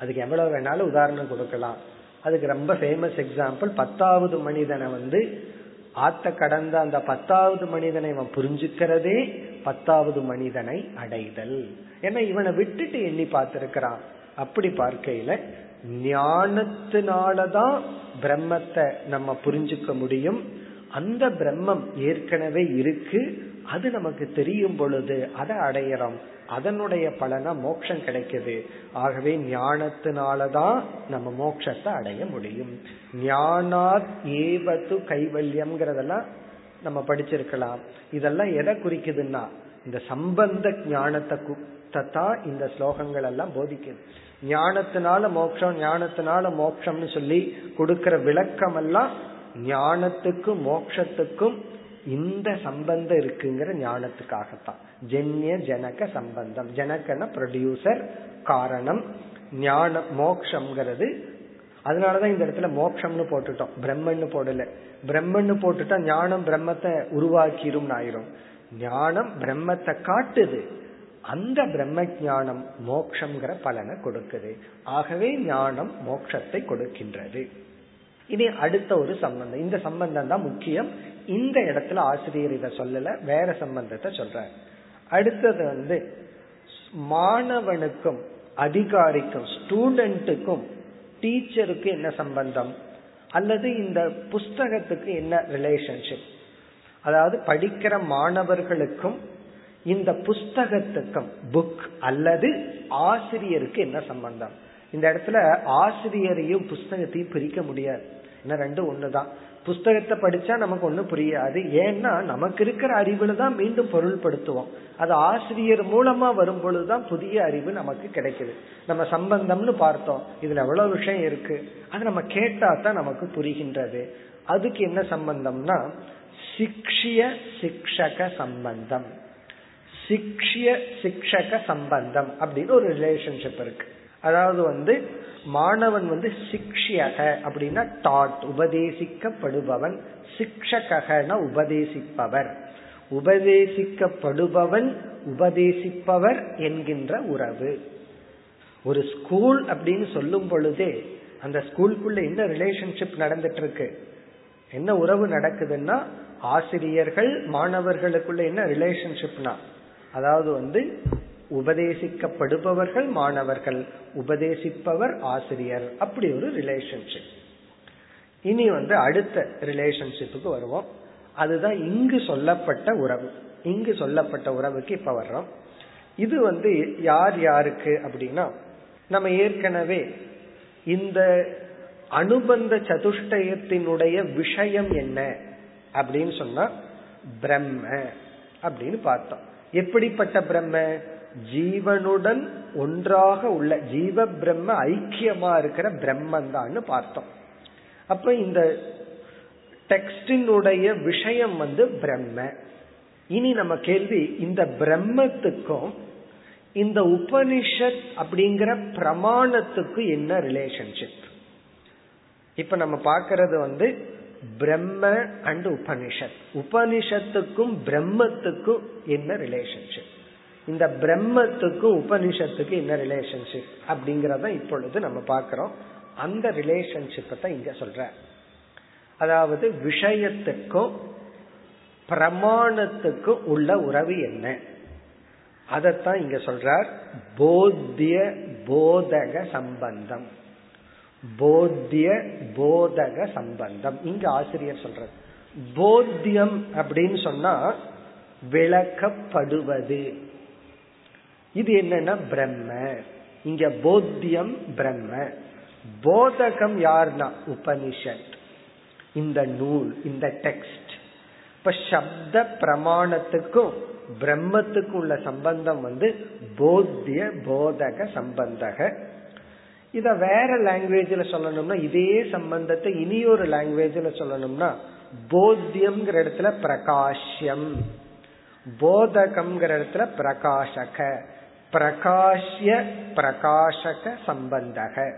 அதுக்கு எவ்வளவு வேணாலும் உதாரணம் கொடுக்கலாம். அதுக்கு ரொம்ப ஃபேமஸ் எக்ஸாம்பிள் பத்தாவது மனிதனை வந்து ஆத்த கடந்த அந்த பத்தாவது மனிதனை இவன் புரிஞ்சுக்கிறதே பத்தாவது மனிதனை அடைதல். ஏன்னா இவனை விட்டுட்டு எண்ணி பார்த்திருக்கிறான். அப்படி பார்க்கையில ஞானத்தினாலதான் பிரம்மத்தை நம்ம புரிஞ்சுக்க முடியும். அந்த பிரம்மம் ஏற்கனவே இருக்கு. அது நமக்கு தெரியும் பொழுது அதை அடையிறோம். அதனுடைய பலனா மோட்சம் கிடைக்குது. ஆகவே ஞானத்தினாலதான் நம்ம மோட்சத்தை அடைய முடியும். ஞானாத் ஏவது கைவல்யம்ங்கிறதெல்லாம் நம்ம படிச்சிருக்கலாம். இதெல்லாம் எதை குறிக்குதுன்னா இந்த சம்பந்த ஞானத்தை தான் இந்த ஸ்லோகங்கள் எல்லாம் போதிக்குது. ஞானத்தினால மோட்சம் ஞானத்தினால மோட்சம்னு சொல்லி கொடுக்கிற விளக்கம் எல்லாம் ஞானத்துக்கும் மோட்சத்துக்கும் இந்த சம்பந்தம் இருக்குங்கிற ஞானத்துக்காகத்தான். ஜென்ய ஜனக சம்பந்தம். ஜனகன ப்ரொடியூசர் காரணம். ஞான மோக்ஷங்கிறது அதனாலதான் இந்த இடத்துல மோக்ஷம்னு போட்டுட்டோம். பிரம்மன்னு போடல. பிரம்மன்னு போட்டுட்டா ஞானம் பிரம்மத்தை உருவாக்கிரும் ஆயிரும். ஞானம் பிரம்மத்தை காட்டுது. அந்த பிரம்ம ஞானம் மோக்ஷங்கிற பலனை கொடுக்குது. ஆகவே ஞானம் மோக்ஷத்தை கொடுக்கின்றது. இனி அடுத்த ஒரு சம்பந்தம். இந்த சம்பந்தம் தான் முக்கியம். இந்த இடத்துல ஆசிரியர் இதை சொல்லல வேற சம்பந்தத்தை சொல்ற அடுத்தது வந்து மாணவனுக்கும் அதிகாரிக்கும் ஸ்டூடெண்ட்டுக்கும் டீச்சருக்கு என்ன சம்பந்தம்? அல்லது இந்த புஸ்தகத்துக்கு என்ன ரிலேஷன்ஷிப் அதாவது படிக்கிற மாணவர்களுக்கும் இந்த புஸ்தகத்துக்கும் புக் அல்லது ஆசிரியருக்கு என்ன சம்பந்தம்? இந்த இடத்துல ஆசிரியரையும் புஸ்தகத்தையும் பிரிக்க முடியாது. ஏன்னா ரெண்டும் ஒண்ணுதான். புஸ்தகத்தை படிச்சா நமக்கு ஒன்றும் புரியாது. ஏன்னா நமக்கு இருக்கிற அறிவுல தான் மீண்டும் பொருள்படுத்துவோம். அது ஆசிரியர் மூலமா வரும் பொழுதுதான் புதிய அறிவு நமக்கு கிடைக்குது. நம்ம சம்பந்தம்னு பார்த்தோம். இதுல எவ்வளவு விஷயம் இருக்கு? அது நம்ம கேட்டா தான் நமக்கு புரிகின்றது. அதுக்கு என்ன சம்பந்தம்னா சிக்ஷிய சிக்ஷக சம்பந்தம். சிக்ஷிய சிக்ஷக சம்பந்தம் அப்படின்னு ஒரு ரிலேஷன்ஷிப் இருக்கு. அதாவது வந்து மாணவன் வந்து சிக்ஷியக அப்படின்னா டாட் உபதேசிக்கப்படுபவன் சிக்ஷகன உபதேசிப்பவர். உபதேசிக்கப்படுபவன் உபதேசிப்பவர் என்கின்ற உறவு. ஒரு ஸ்கூல் அப்படின்னு சொல்லும் பொழுதே அந்த ஸ்கூலுக்குள்ள என்ன ரிலேஷன்ஷிப் நடந்துட்டு இருக்கு என்ன உறவு நடக்குதுன்னா ஆசிரியர்கள் மாணவர்களுக்குள்ள என்ன ரிலேஷன்ஷிப்னா அதாவது வந்து உபதேசிக்கப்படுபவர்கள் மாணவர்கள் உபதேசிப்பவர் ஆசிரியர். அப்படி ஒரு ரிலேஷன்ஷிப் இனி வந்து அடுத்த ரிலேஷன்ஷிப்புக்கு வருவோம். அதுதான் இங்கு சொல்லப்பட்ட உறவு. இங்கு சொல்லப்பட்ட உறவுக்கு இப்ப வர்றோம். இது வந்து யார் யாருக்கு அப்படின்னா நம்ம ஏற்கனவே இந்த அனுபந்த சதுஷ்டயத்தினுடைய விஷயம் என்ன அப்படின்னு சொன்னா பிரம்ம அப்படின்னு பார்த்தோம். எப்படிப்பட்ட பிரம்ம? ஜீவனுடன் ஒன்றாக உள்ள ஜீவ பிரம்ம ஐக்கியமா இருக்கிற பிரம்மன் தான் பார்த்தோம். அப்ப இந்த டெக்ஸ்டினுடைய விஷயம் வந்து பிரம்ம. இனி நம்ம கேள்வி இந்த பிரம்மத்துக்கும் இந்த உபனிஷத் அப்படிங்கிற பிரமாணத்துக்கு என்ன ரிலேஷன்ஷிப் இப்ப நம்ம பாக்கிறது வந்து பிரம்ம அண்ட் உபனிஷத். உபனிஷத்துக்கும் பிரம்மத்துக்கும் என்ன ரிலேஷன்ஷிப் இந்த பிரம்மத்துக்கும் உபனிஷத்துக்கு என்ன ரிலேஷன்ஷிப் அப்படிங்கறத இப்பொழுது நம்ம பார்க்கிறோம். அந்த ரிலேஷன்ஷிப்பை தான் இங்க சொல்ற. அதாவது விஷயத்துக்கும் பிரமாணத்துக்கும் உள்ள உறவு என்ன? அதத்தான் இங்க சொல்றார். போத்திய போதக சம்பந்தம். போத்திய போதக சம்பந்தம். இங்க ஆசிரியர் சொல்றது போத்தியம் அப்படின்னு சொன்னா விளக்கப்படுவது. இது என்னன்னா பிரம்ம. இங்க போத்தியம் பிரம்ம. போதகம் யார்னா? உபனிஷத். இந்த நூல் இந்த டெக்ஸ்ட். இப்ப சப்த பிரமாணத்துக்கும் பிரம்மத்துக்கும் உள்ள சம்பந்தம் வந்து போத்திய போதக சம்பந்தக இத வேற லாங்குவேஜ்ல சொல்லணும்னா இதே சம்பந்தத்தை இனி ஒரு லாங்குவேஜ்ல சொல்லணும்னா போத்தியம்ங்கிற இடத்துல பிரகாஷ்யம். போதகம்ங்கிற இடத்துல பிரகாஷக. பிரகாஷ்ய பிரகாஷக சம்பந்தக.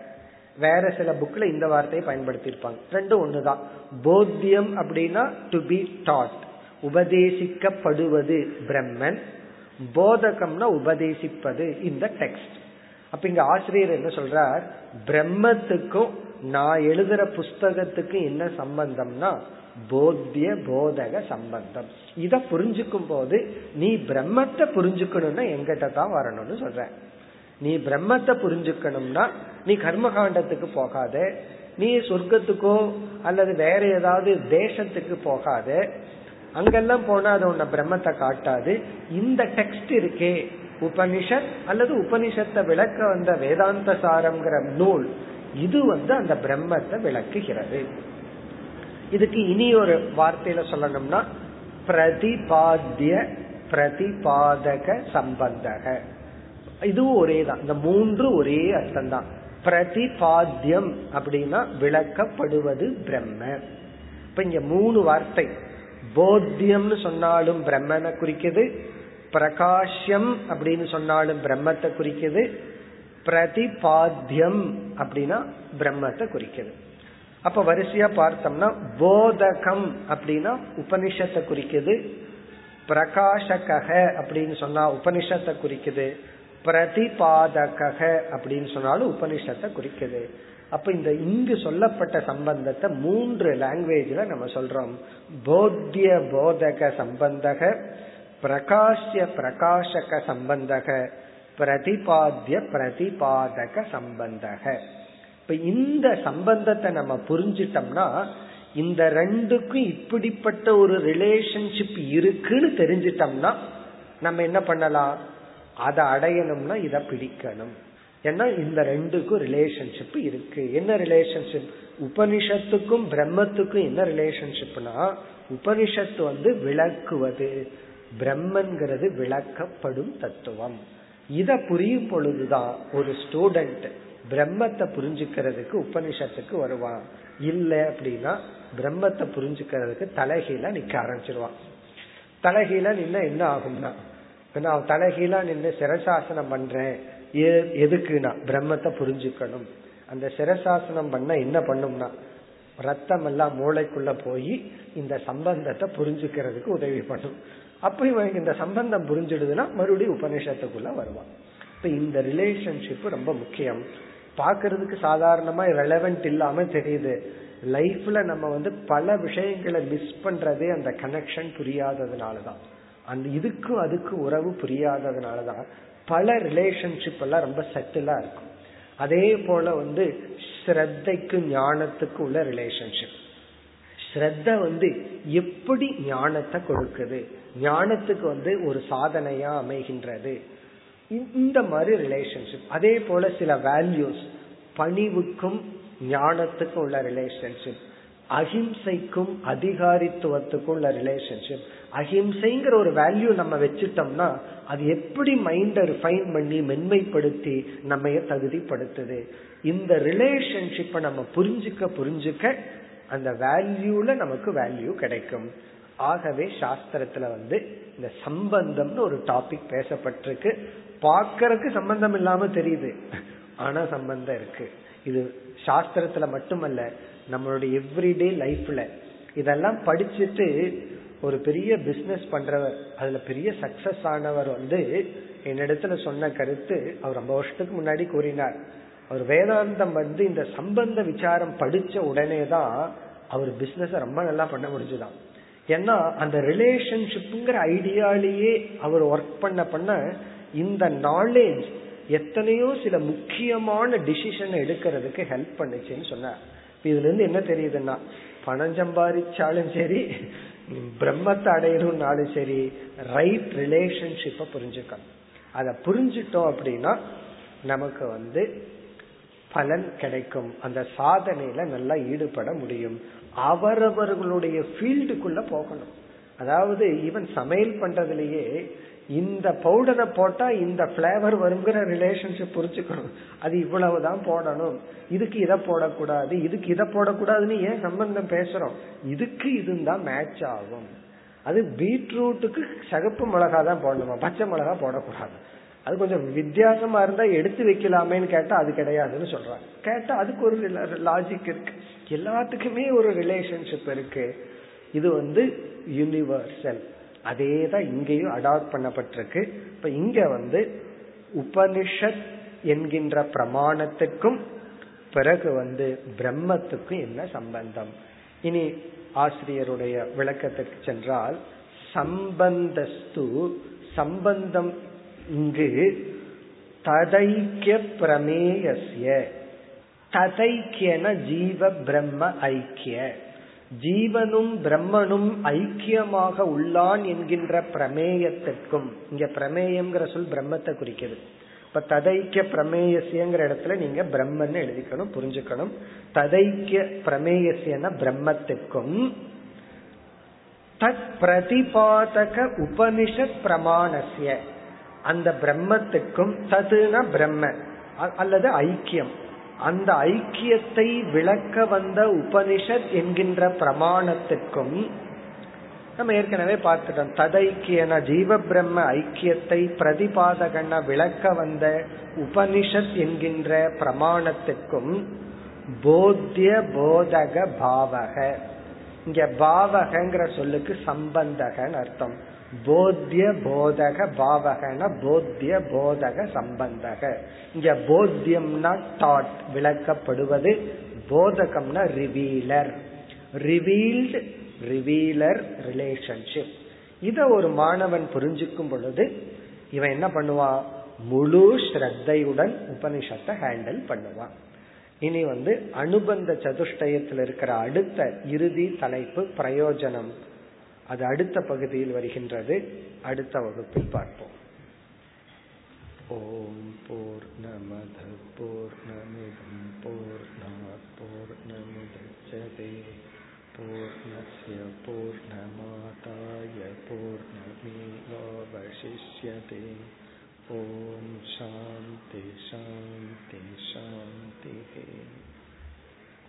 வேற சில புக்ல இந்த வார்த்தையை பயன்படுத்தியிருப்பாங்க. ரெண்டும் ஒண்ணுதான். போத்தியம் அப்படின்னா டு பி டாட் உபதேசிக்கப்படுவது பிரம்மன். போதகம்னா உபதேசிப்பது இந்த டெக்ஸ்ட் அப்ப இங்க ஆசிரியர் என்ன சொல்றார்? பிரம்மத்துக்கும் நான் எழுதுற புஸ்தகத்துக்கும் என்ன சம்பந்தம்னா போத்திய போதக சம்பந்தம். இத புரிஞ்சுக்கும் போது நீ பிரம்மத்தை புரிஞ்சுக்கணும்னா எங்கிட்ட தான் வரணும்னு சொல்ற. நீ பிரம்மத்தை புரிஞ்சுக்கணும்னா நீ கர்மகாண்டத்துக்கு போகாத. நீ சொர்க்கத்துக்கோ அல்லது வேற ஏதாவது தேசத்துக்கு போகாத. அங்கெல்லாம் போனா அது உன்னை பிரம்மத்தை காட்டாது. இந்த டெக்ஸ்ட் இருக்கே. உபனிஷத் அல்லது உபனிஷத்தை விளக்க வந்த வேதாந்த சாரம்ங்கிற நூல் இது வந்து அந்த பிரம்மத்தை விளக்குகிறது. இதுக்கு இனி ஒரு வார்த்தையில சொல்லணும்னா பிரதிபாத்திய பிரதிபாதக சம்பந்தக. இதுவும் ஒரே தான். இந்த மூன்று ஒரே அர்த்தம் தான் பிரதிபாத்தியம் அப்படின்னா விளக்கப்படுவது பிரம்ம. இப்ப இங்க மூணு வார்த்தை. போத்தியம்னு சொன்னாலும் பிரம்மனை குறிக்குது பிரகாஷ்யம் அப்படின்னு சொன்னாலும் பிரம்மத்தை குறிக்குது. பிரதிபாத்தியம் அப்படின்னா பிரம்மத்தை குறிக்குது. அப்ப வரிசையா பார்த்தோம்னா போதகம் அப்படின்னா உபனிஷத்தை குறிக்குது. பிரகாஷக அப்படின்னு சொன்னா உபனிஷத்தை குறிக்குது. பிரதிபாதக அப்படின்னு சொன்னாலும் உபனிஷத்தை குறிக்குது. அப்ப இந்த இங்கு சொல்லப்பட்ட சம்பந்தத்தை மூன்று லாங்குவேஜ்ல நம்ம சொல்றோம். போத்திய போதக சம்பந்தக பிரகாஷ்ய பிரகாஷக சம்பந்தக பிரதிபாத்திய பிரதிபாதக சம்பந்தக. இப்ப இந்த சம்பந்தத்தை நம்ம புரிஞ்சிட்டோம்னா இந்த ரெண்டுக்கும் இப்படிப்பட்ட ஒரு ரிலேஷன்ஷிப் இருக்குன்னு தெரிஞ்சிட்டோம்னா நம்ம என்ன பண்ணலாம்? அதை அடையணும்னா இதை பிடிக்கணும். ஏன்னா இந்த ரெண்டுக்கும் ரிலேஷன்ஷிப் இருக்கு. என்ன ரிலேஷன்ஷிப் உபனிஷத்துக்கும் பிரம்மத்துக்கும் என்ன ரிலேஷன்ஷிப்னா உபனிஷத்து வந்து விளக்குவது. பிரம்மன்கிறது விளக்கப்படும் தத்துவம். இத புரியும் பொழுதுதான் ஒரு ஸ்டூடெண்ட் பிரம்மத்தை புரிஞ்சுக்கிறதுக்கு உபனிஷத்துக்கு வருவான். இல்ல அப்படின்னா பிரம்மத்தை புரிஞ்சுக்கிறதுக்கு தலைகீழ நிக்க ஆரம்பிச்சிருவான். தலைகீழ நின்ன என்ன ஆகும்னா நான் தலைகீழா நின்று சிரசாசனம் பண்றேன். எதுக்குன்னா பிரம்மத்தை புரிஞ்சுக்கணும். அந்த சிரசாசனம் பண்ண என்ன பண்ணும்னா ரத்தம் எல்லாம் மூளைக்குள்ள போய் இந்த சம்பந்தத்தை புரிஞ்சுக்கிறதுக்கு உதவி பண்ணும். அப்படி இவனுக்கு இந்த சம்பந்தம் புரிஞ்சிடுதுன்னா மறுபடியும் உபநிஷத்துக்குள்ள வருவான். இப்ப இந்த ரிலேஷன்ஷிப் ரொம்ப முக்கியம். பாக்குறதுக்கு சாதாரணமா ரெலவென்ட் இல்லாம தெரியுது. லைஃப்ல நம்ம வந்து பல விஷயங்களை மிஸ் பண்றதே அந்த கனெக்ஷன் புரியாததுனாலதான். அந்த இதுக்கும் அதுக்கும் உறவு புரியாததுனாலதான் பல ரிலேஷன்ஷிப் எல்லாம் ரொம்ப செட்டிலா இருக்கும். அதே போல வந்து ஸ்ரத்தைக்கும் ஞானத்துக்கு உள்ள ரிலேஷன்ஷிப் ஸ்ரத்த வந்து எப்படி ஞானத்தை கொடுக்குது? ஞானத்துக்கு வந்து ஒரு சாதனையா அமைகின்றது. இந்த மாதிரி ரிலேஷன்ஷிப் அதே போல சில வேல்யூஸ் பணிவுக்கும் ஞானத்துக்கும் உள்ள ரிலேஷன்ஷிப் அஹிம்சைக்கும் அதிகாரித்துவத்துக்கும் உள்ள ரிலேஷன்ஷிப் அஹிம்சைங்கிற ஒரு வேல்யூ நம்ம வச்சுட்டோம்னா அது எப்படி மைண்ட ரிஃபைன் பண்ணி மென்மைப்படுத்தி நம்ம தகுதிப்படுத்துது? இந்த ரிலேஷன்ஷிப்பை நம்ம புரிஞ்சுக்க புரிஞ்சுக்க அந்த வேல்யூல நமக்கு வேல்யூ கிடைக்கும். ஆகவே சாஸ்திரத்துல வந்து இந்த சம்பந்தம்னு ஒரு டாபிக் பேசப்பட்டிருக்கு. பார்க்கறதுக்கு சம்பந்தம் இல்லாம தெரியுது. ஆனா சம்பந்தம் இருக்கு. இது சாஸ்திரத்துல மட்டுமல்ல நம்மளுடைய எவ்ரிடே லைஃப்ல இதெல்லாம் படிச்சுட்டு ஒரு பெரிய பிசினஸ் பண்றவர் அதுல பெரிய சக்சஸ் ஆனவர் வந்து என்னிடத்துல சொன்ன கருத்து அவர் ரொம்ப வருஷத்துக்கு முன்னாடி கூறினார். அவர் வேதாந்தம் வந்து இந்த சம்பந்த விசாரம் படிச்ச உடனே தான் அவர் பிசினஸ் ரொம்ப நல்லா பண்ண முடிஞ்சுதான். ஏன்னா அந்த ரிலேஷன்ஷிப்புங்கிற ஐடியாலேயே அவர் ஒர்க் பண்ண பண்ண இந்த நாலேஜ் எத்தனையோ சில முக்கியமான டிசிஷன் எடுக்கிறதுக்கு ஹெல்ப் பண்ணுச்சுன்னு சொன்னார். இதுல இருந்து என்ன தெரியுதுன்னா பணம் சம்பாதிச்சாலும் சரி பிரம்மத்தை அடையணும்னாலும் சரி ரைட் ரிலேஷன்ஷிப்பை புரிஞ்சுக்கணும். அதை புரிஞ்சிட்டோம் அப்படின்னா நமக்கு வந்து பலன் கிடைக்கும். அந்த சாதனையில நல்லா ஈடுபட முடியும். அவரவர்களுடைய ஃபீல்டுக்குள்ள போகணும். அதாவது ஈவன் சமையல் பண்றதுலயே இந்த பவுடரை போட்டா இந்த பிளேவர் வருங்கிற ரிலேஷன்ஷிப் புரிச்சுக்கணும் அது இவ்வளவுதான் போடணும். இதுக்கு இதை போடக்கூடாது இதுக்கு இதை போடக்கூடாதுன்னு ஏன் சம்பந்தம் பேசுறோம்? இதுக்கு இதுதான் மேட்ச் ஆகும். அது பீட்ரூட்டுக்கு சகப்பு மிளகா தான் போடணுமா? பச்சை மிளகா போடக்கூடாது. அது கொஞ்சம் வித்தியாசமா இருந்தா எடுத்து வைக்கலாமேன்னு கேட்டா அது கிடையாதுன்னு சொல்றாங்க. கேட்டா அதுக்கு ஒரு லாஜிக் இருக்கு. எல்லாத்துக்குமே ஒரு ரிலேஷன்ஷிப் இருக்கு. இது வந்து யூனிவர்சல் அதே தான் இங்கேயும் அடாப்ட் பண்ணப்பட்டிருக்கு. இப்ப இங்க வந்து உபனிஷத் என்கின்ற பிரமாணத்துக்கும் பிறகு வந்து பிரம்மத்துக்கும் என்ன சம்பந்தம்? இனி ஆசிரியருடைய விளக்கத்திற்கு சென்றால் சம்பந்தஸ்து சம்பந்தம் இங்கு ததைக்கிய பிரமேயசிய ததைக்கியன ஜீவ பிரம்ம ஐக்கிய. ஜீவனும் பிரம்மனும் ஐக்கியமாக உள்ளான் என்கின்ற பிரமேயத்திற்கும் இங்க பிரமேயம்ங்கிற சொல் பிரம்மத்தை குறிக்கிறது இப்ப ததைக்கிய பிரமேயசியங்கிற இடத்துல நீங்க பிரம்மன்னு எழுதிக்கணும் புரிஞ்சுக்கணும். ததைக்கிய பிரமேயசியன பிரம்மத்திற்கும் தத் பிரதிபாதக உபனிஷத் பிரமாணசிய அந்த பிரம்மத்துக்கும் ததுன பிரம்ம அல்லது ஐக்கியம். அந்த ஐக்கியத்தை விளக்க வந்த உபனிஷத் என்கின்ற பிரமாணத்துக்கும் நம்ம ஏற்கனவே பார்த்துட்டோம். ததைக்கியன ஜீவ பிரம்ம ஐக்கியத்தை பிரதிபாதகன விளக்க வந்த உபனிஷத் என்கின்ற பிரமாணத்துக்கும் போத்திய போதக பாவக. இங்க பாவகங்கிற சொல்லுக்கு சம்பந்தகன் அர்த்தம். போத்திய போதக பாவகன போத்திய போதக சம்பந்தக. இங்க போத்தியம்னா தாட் விளக்கப்படுவது போதகம்னா ரிவீலர் ரிவீல்டு ரிவீலர் ரிலேஷன்ஷிப் இத ஒரு மாணவன் புரிஞ்சுக்கும் பொழுது இவன் என்ன பண்ணுவான்? முழு ஸ்ரத்தையுடன் உபனிஷத்தை ஹேண்டில் பண்ணுவான். இனி வந்து அனுபந்த சதுஷ்டயத்தில் இருக்கிற அடுத்த இறுதி தலைப்பு பிரயோஜனம். அது அடுத்த பகுதியில் வருகின்றது. அடுத்த வகுப்பில் பார்ப்போம். ஓம் போர் நமத போர் நமிதம் போர் போர் நமுதச்சதே பூர்ணய பூர்ணமாதாய பூர்ணமேவாவசிஷ்யதே. ஓம் சாந்தி சாந்தி சாந்தி